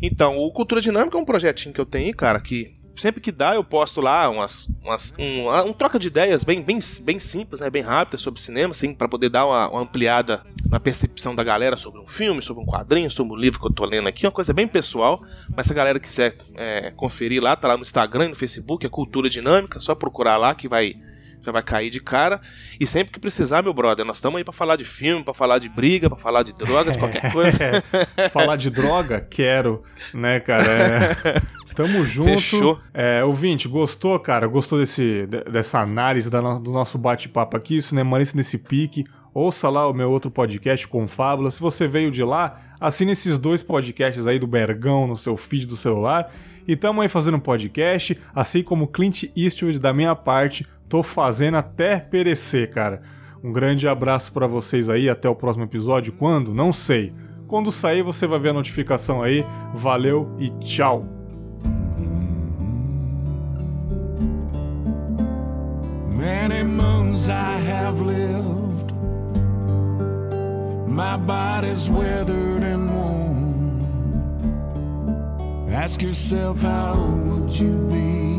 Então, o Cultura Dinâmica é um projetinho que eu tenho, cara, que sempre que dá eu posto lá umas, umas um, um, troca de ideias bem, bem, bem simples, né, bem rápida sobre cinema, assim, para poder dar uma, uma, ampliada na percepção da galera sobre um filme, sobre um quadrinho, sobre um livro que eu tô lendo aqui, uma coisa bem pessoal, mas se a galera quiser é, conferir lá, tá lá no Instagram e no Facebook, é Cultura Dinâmica, só procurar lá que vai já vai cair de cara. E sempre que precisar, meu brother, nós estamos aí para falar de filme, para falar de briga, para falar de droga, de qualquer *laughs* coisa. *laughs* falar de droga? Quero, né, cara? É... *laughs* Tamo junto. Fechou. É, ouvinte, gostou, cara? Gostou desse, dessa análise do nosso bate-papo aqui? Cinemalista nesse pique. Ouça lá o meu outro podcast com Fábula. Se você veio de lá, assine esses dois podcasts aí do Bergão no seu feed do celular. E tamo aí fazendo podcast, assim como Clint Eastwood da minha parte, tô fazendo até perecer, cara. Um grande abraço para vocês aí, até o próximo episódio. Quando? Não sei. Quando sair, você vai ver a notificação aí. Valeu e tchau! Many moons I have lived. My body's weathered and worn. Ask yourself, how would you be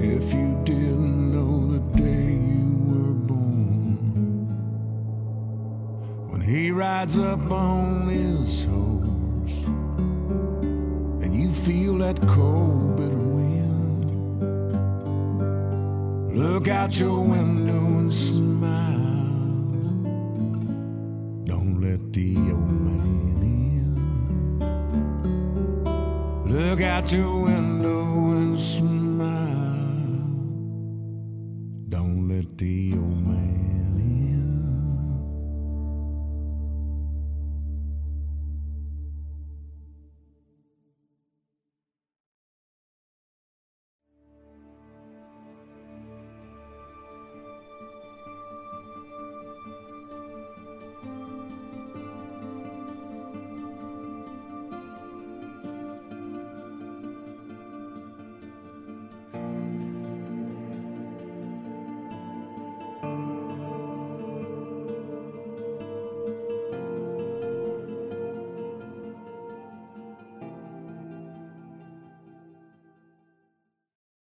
if you didn't know the day you were born? When he rides up on his horse, and you feel that cold, bitter wind, Look out your window and smile. Let the old man in. Look out your window and smile. Don't let the old